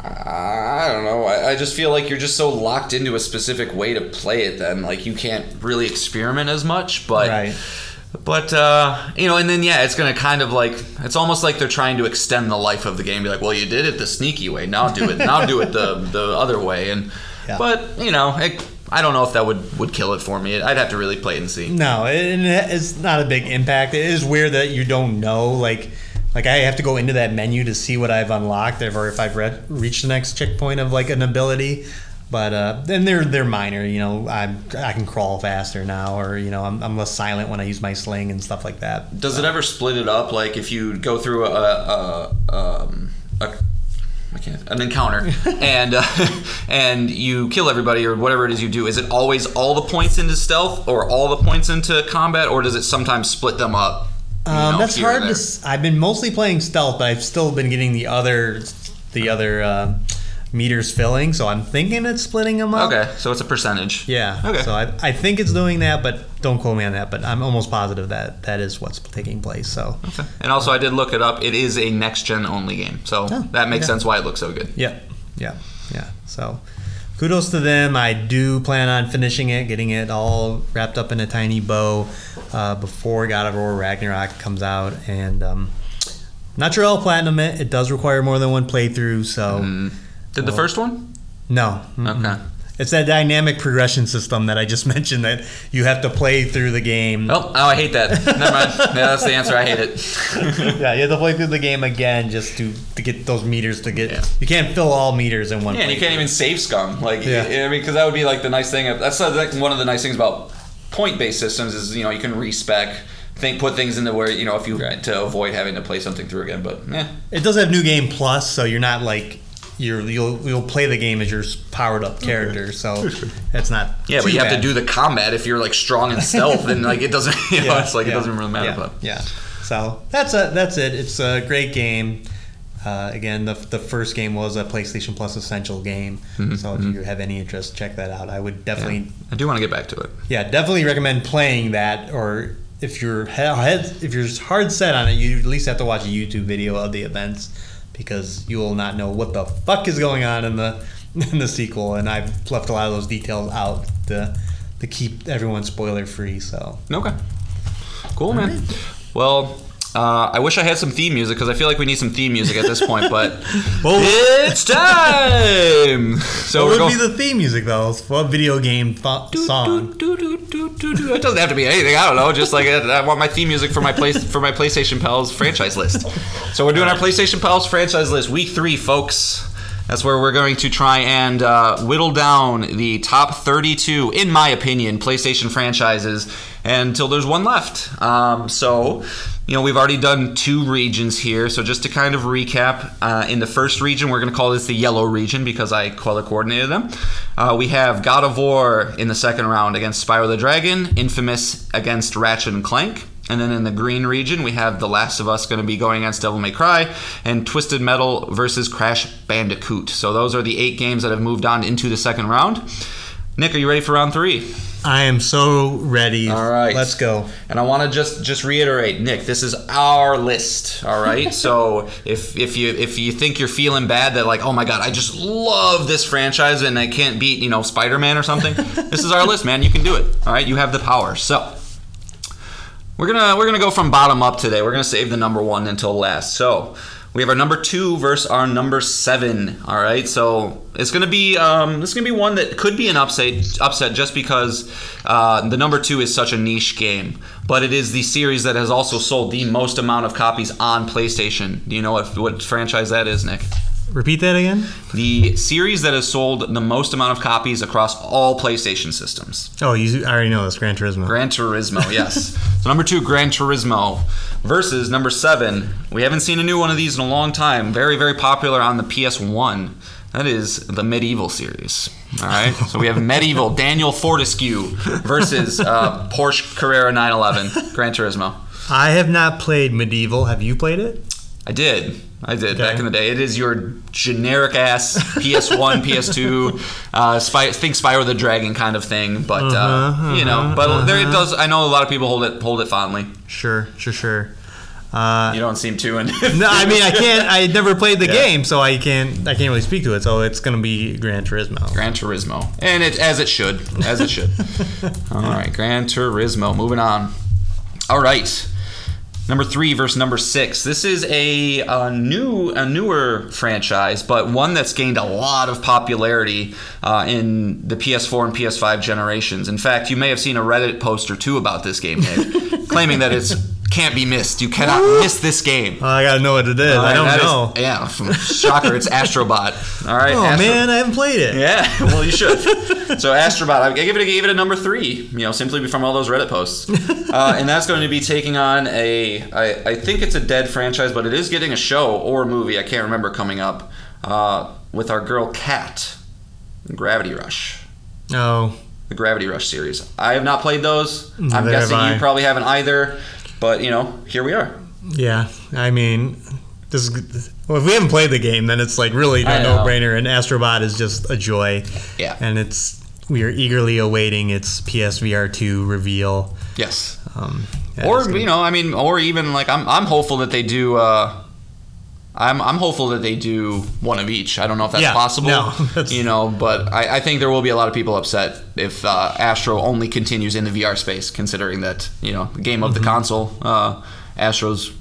I, I don't know. I, I just feel like you're just so locked into a specific way to play it. Then like you can't really experiment as much. But Right. But uh, you know, and then yeah, it's gonna kind of like it's almost like they're trying to extend the life of the game. Be like, well, you did it the sneaky way. Now do it. Now do it the <laughs> the other way. And Yeah. but you know, it, I don't know if that would would kill it for me. I'd have to really play it and see. No, it, it's not a big impact. It is weird that you don't know, like, like I have to go into that menu to see what I've unlocked, or if I've read, reached the next checkpoint of like an ability. But uh, then they're they're minor. You know, I I can crawl faster now, or you know, I'm, I'm less silent when I use my sling and stuff like that. Does it ever split it up? Like if you go through a, a, um, a I can't, an encounter <laughs> and uh, and you kill everybody or whatever it is you do, is it always all the points into stealth or all the points into combat, or does it sometimes split them up? Um, know, that's hard to. I've been mostly playing stealth, but I've still been getting the other the other uh, meters filling. So I'm thinking it's splitting them up. Okay, so it's a percentage. Yeah. Okay. So I, I think it's doing that, but don't quote me on that. But I'm almost positive that that is what's taking place. So Okay. And also, I did look it up. It is a next gen only game, so Oh, that makes okay. sense why it looks so good. yeah, yeah, yeah. So kudos to them. I do plan on finishing it, getting it all wrapped up in a tiny bow uh, before God of War Ragnarok comes out, and um, not sure I'll platinum it. It does require more than one playthrough, so Did the first one? no. Mm-mm. Okay. It's that dynamic progression system that I just <laughs> mentioned that you have to play through the game. Oh, oh, I hate that. Never mind. <laughs> Yeah, that's the answer. I hate it. <laughs> Yeah, you have to play through the game again just to, to get those meters to get. Yeah. You can't fill all meters in one. Yeah, and you can't even save scum. Like, Yeah. I mean, because that would be like the nice thing. Of, that's like one of the nice things about point-based systems is you know you can respec, think, put things into where you know if you to avoid having to play something through again. But yeah, It does have new game plus, so you're not like you're you'll you'll play the game as your powered up character. So it's not. yeah, but too you have to do the combat if you're like strong in stealth, and like it doesn't. <laughs> You know, Yeah, it's like yeah, it doesn't really matter. Yeah, But yeah. So that's a that's it. It's a great game. Uh, again, the, the first game was a PlayStation Plus Essential game. So if you have any interest, check that out. I would definitely, Mm-hmm, yeah, I do want to get back to it. yeah, definitely recommend playing that. Or if you're head, if you're hard set on it, you at least have to watch a YouTube video of the events because you will not know what the fuck is going on in the <laughs> in the sequel. And I've left a lot of those details out to to keep everyone spoiler free. So Okay. Cool, man. Well, uh, I wish I had some theme music because I feel like we need some theme music at this point, but <laughs> Well- it's time. <laughs> So what would going. be the theme music though? What video game th- song? It doesn't have to be anything. I don't know. Just like uh, I want my theme music for my place for my PlayStation Pals franchise list. So we're doing our PlayStation Pals franchise list, week three, folks. That's where we're going to try and uh, whittle down the top 32, in my opinion, PlayStation franchises until there's one left. Um, so, you know, we've already done two regions here. So, just to kind of recap, uh, in the first region, we're going to call this the yellow region because I color coordinated them. Uh, we have God of War in the second round against Spyro the Dragon, Infamous against Ratchet and Clank. And then in the green region, we have The Last of Us going to be going against Devil May Cry, and Twisted Metal versus Crash Bandicoot. So those are the eight games that have moved on into the second round. Nick, are you ready for round three? I am so ready. All right. let's go. And I want to just just reiterate, Nick, this is our list. All right. <laughs> so if if you if you think you're feeling bad that like, oh my god, I just love this franchise and I can't beat you know Spider Man or something, <laughs> this is our list, man. You can do it. All right. You have the power. So. We're gonna we're gonna go from bottom up today. We're gonna save the number one until last. So we have our number two versus our number seven. All right, so it's gonna be um, this is gonna be one that could be an upset upset just because uh, the number two is such a niche game, but it is the series that has also sold the most amount of copies on PlayStation. Do you know what what franchise that is, Nick? Repeat that again. The series that has sold the most amount of copies across all PlayStation systems. Oh, you I already know this Gran Turismo. Gran Turismo, yes. <laughs> so number two, Gran Turismo versus number seven. We haven't seen a new one of these in a long time. Very, very popular on the PS1. That is the MediEvil series. All right. <laughs> So we have MediEvil Daniel Fortesque versus uh, Porsche Carrera 911 Gran Turismo. I have not played MediEvil. Have you played it? I did. I did Okay. back in the day. It is your generic ass PS1, <laughs> PS2, uh, Spy, think Spyro the Dragon kind of thing, but uh, Uh-huh, you know, uh-huh, but there it does. I know a lot of people hold it hold it fondly. Sure, sure, sure. Uh, You don't seem to. And no, I mean I can't. I never played the Yeah. game, so I can't. I can't really speak to it. So it's gonna be Gran Turismo. Gran Turismo, and it as it should, as it should. <laughs> All right, Gran Turismo. Moving on. All right, number three versus number six. This is a, uh new, a newer franchise, but one that's gained a lot of popularity uh, in the PS4 and PS5 generations. In fact, you may have seen a Reddit post or two about this game, Nick, <laughs> claiming that it's can't be missed. You cannot miss this game. Oh, I gotta know what it is. I All don't right, that is- know. yeah, shocker. It's Astrobot. <laughs> All right. oh Astro- man, I haven't played it. yeah, <laughs> well, you should. <laughs> so Astrobot, I give it, a, give it a number three. You know, simply from all those Reddit posts, uh, and that's going to be taking on a. I, I think it's a dead franchise, but it is getting a show or a movie. I can't remember coming up uh, with our girl Kat, Gravity Rush, Oh, the Gravity Rush series. I have not played those. I'm Neither guessing you probably haven't either. But you know, here we are. yeah. I mean, this is. Well, if we haven't played the game, then it's like really I a know. no-brainer. And Astrobot is just a joy. Yeah. And it's we are eagerly awaiting its PSVR two reveal. Yes. Um, yeah, or you know, I mean, or even like I'm, I'm hopeful that they do. Uh, I'm, I'm hopeful that they do one of each. I don't know if that's Yeah, possible. no, <laughs> that's- you know, but I, I think there will be a lot of people upset if uh, Astro only continues in the VR space, considering that you know the game of Mm-hmm. the console, uh, Astro's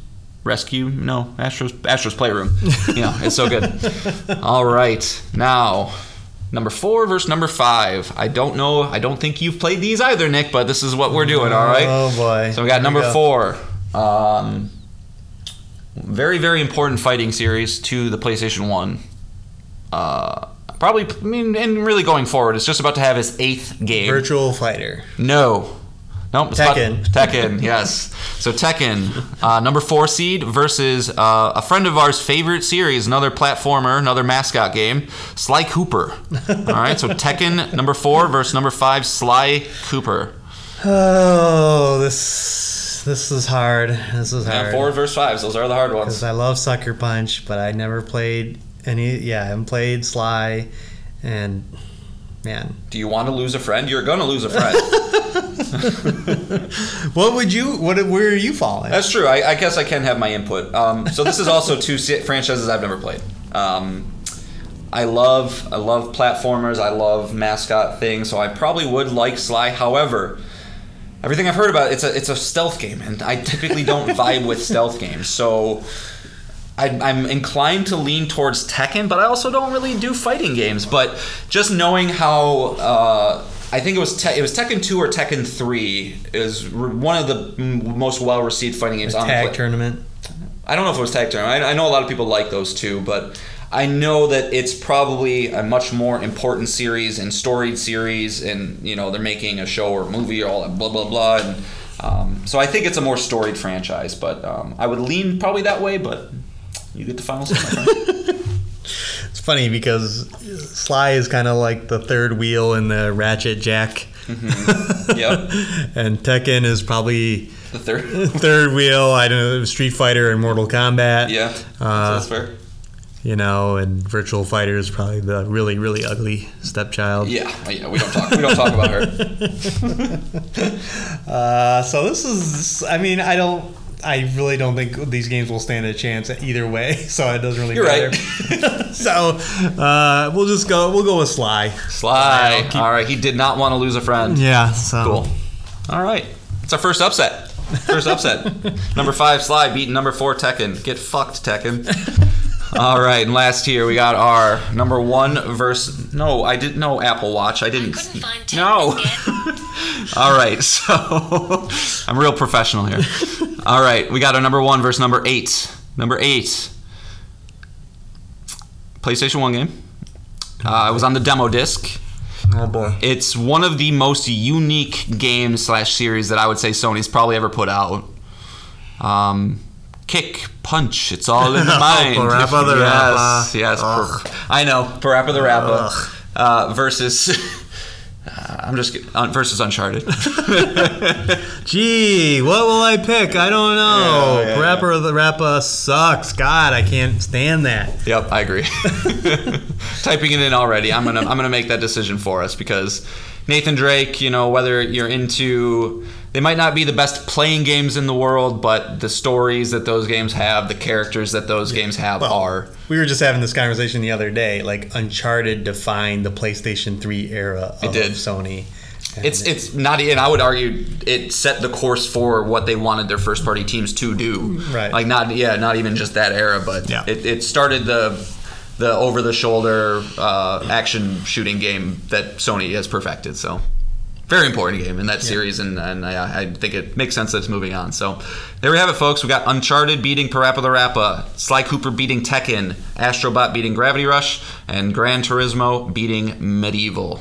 Rescue, no, Astro's Astro's Playroom. <laughs> you know, it's so good. All right, now Number four versus number five. I don't know. I don't think you've played these either, Nick. But this is what we're doing. All right. Oh boy. So we got Here number go. four. Um, very, very important fighting series to the PlayStation One. Uh, probably, I mean, and really going forward, it's just about to have its eighth game. Virtual Fighter. No. Nope. it's about- Tekken. Tekken, <laughs> yes. So Tekken, uh, number four seed versus uh, a friend of ours' favorite series, another platformer, another mascot game, Sly Cooper. <laughs> All right, so Tekken number four versus number five, Sly Cooper. Oh, this this is hard. This is Yeah, hard. four versus fives. Those are the hard ones. Because. I love Sucker Punch, but I never played any. Yeah, I haven't played Sly, and man, Do you want to lose a friend? You're gonna lose a friend. <laughs> <laughs> what would you? What? Where are you falling? That's true. I, I guess I can have my input. Um, so this is also two franchises I've never played. Um, I love I love platformers. I love mascot things. So I probably would like Sly. However, everything I've heard about it, it's a it's a stealth game, and I typically don't <laughs> vibe with stealth games. So. I, I'm inclined to lean towards Tekken, but I also don't really do fighting games. But just knowing how uh, I think it was te- it was Tekken two or Tekken three is r- one of the m- most well received fighting games on the Tag pla- tournament. I don't know if it was tag tournament. I, I know a lot of people like those two, but I know that it's probably a much more important series and storied series, and you know they're making a show or movie or all that blah blah blah. And, um, so I think it's a more storied franchise, but um, I would lean probably that way. But you get the final say. <laughs> It's funny because Sly is kind of like the third wheel in the Ratchet Jak, yep, <laughs> and Tekken is probably the third. <laughs> third wheel. I don't know Street Fighter and Mortal Kombat. Yeah, Uh, that's fair. You know, and Virtual Fighter is probably the really really ugly stepchild. Yeah, yeah. We don't talk. We don't talk about her. <laughs> Uh, so this is. I mean, I don't. I really don't think these games will stand a chance either way. <laughs> So it doesn't really You're matter. right. <laughs> so uh, we'll just go. We'll go with Sly. Sly. Keep- All right, he did not want to lose a friend. Yeah. So Cool. All right. It's our first upset. First upset. number five, Sly beating number four, Tekken. Get fucked, Tekken. All right, and last here we got our number one verse. No, I didn't know Apple Watch. I didn't. couldn't find Ted no. Biscuit. <laughs> All right, so <laughs> I'm real professional here. All right, we got our number one verse number eight. Number eight. PlayStation One game. Uh, it was on the demo disc. Oh boy. It's one of the most unique games slash series that I would say Sony's probably ever put out. Um, kick, punch, it's all in the <laughs> mind. Parappa the yes, Rappa. yes. Per- I know, Parappa the Rappa uh, versus. <laughs> uh, I'm just uh, versus Uncharted. <laughs> Gee, what will I pick? I don't know. Yeah, yeah, Rapper of the Rappa sucks. God, I can't stand that. Yep, I agree. Typing it in already. I'm gonna I'm gonna make that decision for us because Nathan Drake, you know, whether you're into they might not be the best playing games in the world, but the stories that those games have, the characters that those games have Well, are We were just having this conversation the other day. Like Uncharted defined the PlayStation 3 era of. Sony. And it's it's not and I would argue it set the course for what they wanted their first party teams to do. Right. Like not yeah, not even just that era, but Yeah. it, it started the the over the shoulder uh, action shooting game that Sony has perfected. So very important game in that series, and, and I, I think it makes sense that it's moving on. So there we have it, folks. We got Uncharted beating Parappa the Rappa, Sly Cooper beating Tekken, Astrobot beating Gravity Rush, and Gran Turismo beating MediEvil.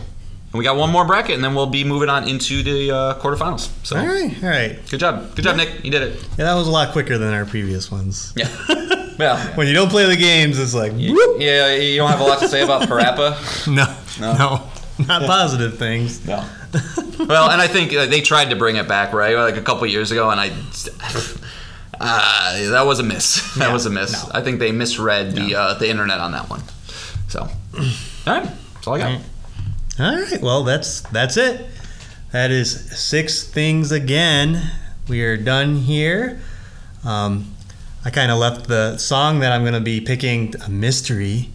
And we got one more bracket, and then we'll be moving on into the uh, quarterfinals. So all right, all right. good job, good job, Nick. You did it. Yeah, that was a lot quicker than our previous ones. Yeah. <laughs> Well. When you don't play the games, it's like, whoop. Yeah, you don't have a lot to say about <laughs> Parappa. No, no, not positive things. No. <laughs> well, and I think uh, they tried to bring it back, right? Like a couple years ago, and I. Uh, that was a miss. That Yeah, was a miss. no. I think they misread the uh, the internet on that one. So, <clears throat> all right, that's all I got. All right. Well, that's that's it. That is six things again. We are done here. Um, I kind of left the song that I'm going to be picking a mystery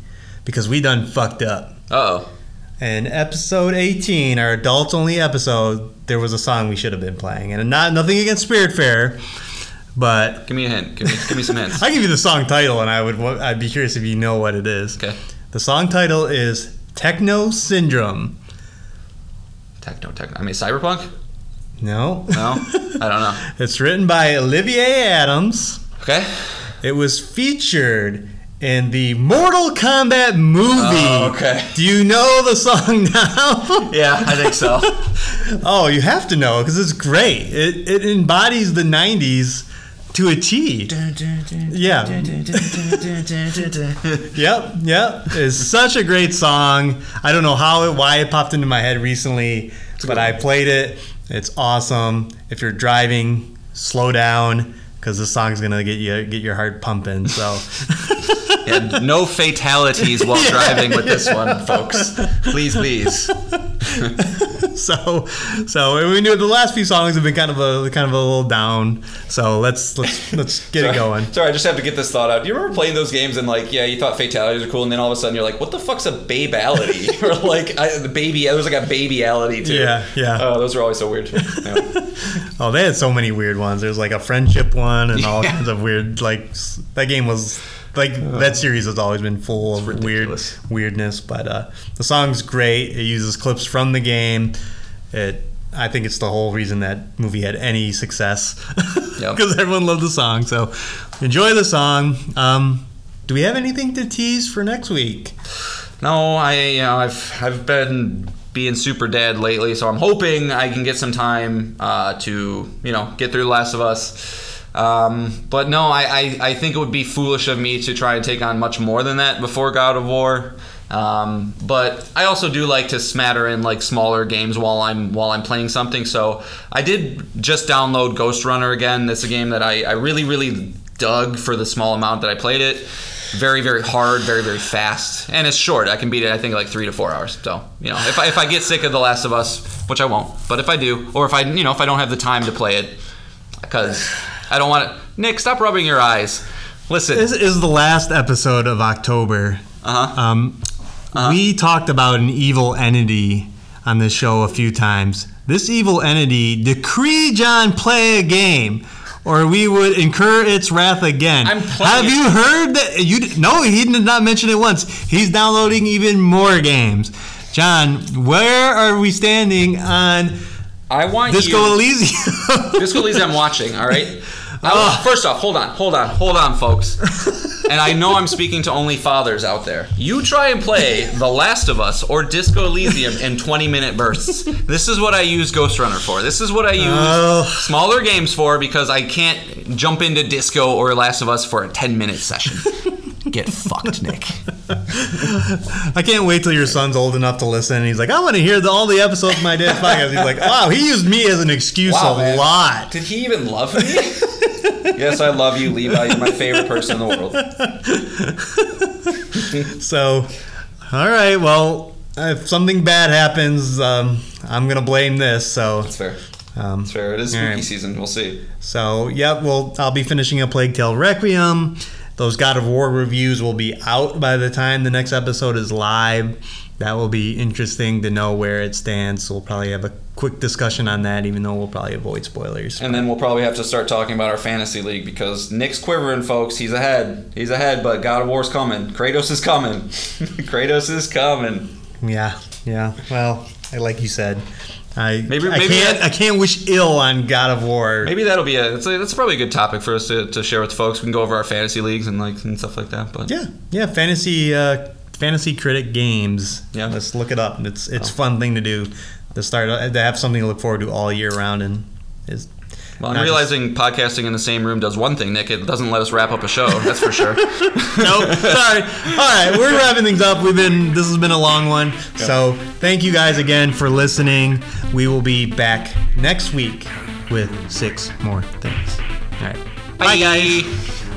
because we done fucked up. Oh. And episode 18, our adults only episode, there was a song we should have been playing, and not nothing against Spirit Fair, but Give me a hint. Give me, give me some hints. <laughs> I give you the song title, and I would I'd be curious if you know what it is. Okay. The song title is Techno Syndrome. Techno, techno. I mean, cyberpunk. No, No, I don't know. <laughs> it's written by Olivier Adams. Okay. It was featured in the Mortal Kombat movie. Oh, okay. Do you know the song now? <laughs> Yeah, I think so. <laughs> oh, you have to know because it's great. It, it embodies the 90s to a T. Yeah. <laughs> Yep, yep. It's such a great song. I don't know how it, why it popped into my head recently, but I played it. It's awesome. If you're driving, slow down because this song's gonna get you get your heart pumping. So, <laughs> Yeah, no fatalities while <laughs> driving with this one, folks. Please, please. <laughs> so, so we knew the last few songs have been kind of a kind of a little down. So let's let's let's get it going. Sorry, I just have to get this thought out. Do you remember playing those games and like, yeah, you thought fatalities are cool, and then all of a sudden you're like, what the fuck's a babality? <laughs> or like, I, the baby, there was like a babyality too. Yeah, yeah. Oh, those are always so weird. <laughs> Yeah. Oh, they had so many weird ones. There's like a friendship one and all Yeah. kinds of weird. Like that game was like that series has always been full of weird weirdness. But uh, the song's great. It uses clips from the game. It. I think it's the whole reason that movie had any success <laughs> Yep. because everyone loved the song. So enjoy the song. Um, do we have anything to tease for next week? No, I you know I've I've been being super dead lately, so I'm hoping I can get some time uh, to you know get through The Last of Us. Um, but no, I, I I think it would be foolish of me to try and take on much more than that before God of War. Um, but I also do like to smatter in like smaller games while I'm while I'm playing something. So I did just download Ghostrunner again. That's a game that I, I really really dug for the small amount that I played it very very hard very very fast and it's short i can beat it i think like three to four hours so you know if I, if I get sick of the last of us which i won't but if i do or if i you know if i don't have the time to play it because i don't want to nick stop rubbing your eyes listen This is the last episode of October. uh-huh Um, We talked about an evil entity on this show a few times. This evil entity decree John play a game, or we would incur its wrath again. I'm playing Have you heard that? You no, he did not mention it once. He's downloading even more games. John, where are we standing on i want Disco you Elysium? Disco Elysium I'm watching, all right? <laughs> I- ah. first off, hold on, hold on, hold on, folks. <laughs> and I know I'm speaking to only fathers out there. You try and play The Last of Us or Disco Elysium in 20 minute bursts. This is what I use Ghostrunner for. This is what I use Oh. smaller games for because I can't jump into Disco or Last of Us for a 10 minute session. <laughs> Get fucked, Nick. I can't wait till your son's old enough to listen. And he's like, I want to hear the, all the episodes of my dad's podcast. He's like, wow, he used me as an excuse Wow, a man. lot. Did he even love me? <laughs> yes, I love you, Levi. You're my favorite person in the world. <laughs> So, all right, well, if something bad happens, um, I'm gonna blame this. So, That's fair. um, That's fair. It is spooky right. season. We'll see. so yeah, well, I'll be finishing a Plague Tale Requiem. Those God of War reviews will be out by the time the next episode is live. That will be interesting to know where it stands. So we'll probably have a quick discussion on that, even though we'll probably avoid spoilers. And then we'll probably have to start talking about our fantasy league because Nick's quivering, folks. He's ahead. He's ahead, but God of War's coming. Kratos is coming. <laughs> Kratos is coming. Yeah, yeah. Well, like you said, I Maybe- I maybe can't that- I can't wish ill on God of War. Maybe that'll be a that's, a. that's probably a good topic for us to, to share with folks. We can go over our fantasy leagues and like and stuff like that. But Yeah, yeah. Fantasy uh, fantasy critic games. Yeah. Oh. let's look it up. It's it's a fun thing to do. To start uh, to have something to look forward to all year round and is. Well, I'm not just- realizing podcasting in the same room does one thing, Nick. It doesn't let us wrap up a show. That's for sure. <laughs> nope. Sorry. All right, we're wrapping things up. We've been this has been a long one. So thank you guys again for listening. We will be back next week with six more things. All right. Bye, guys.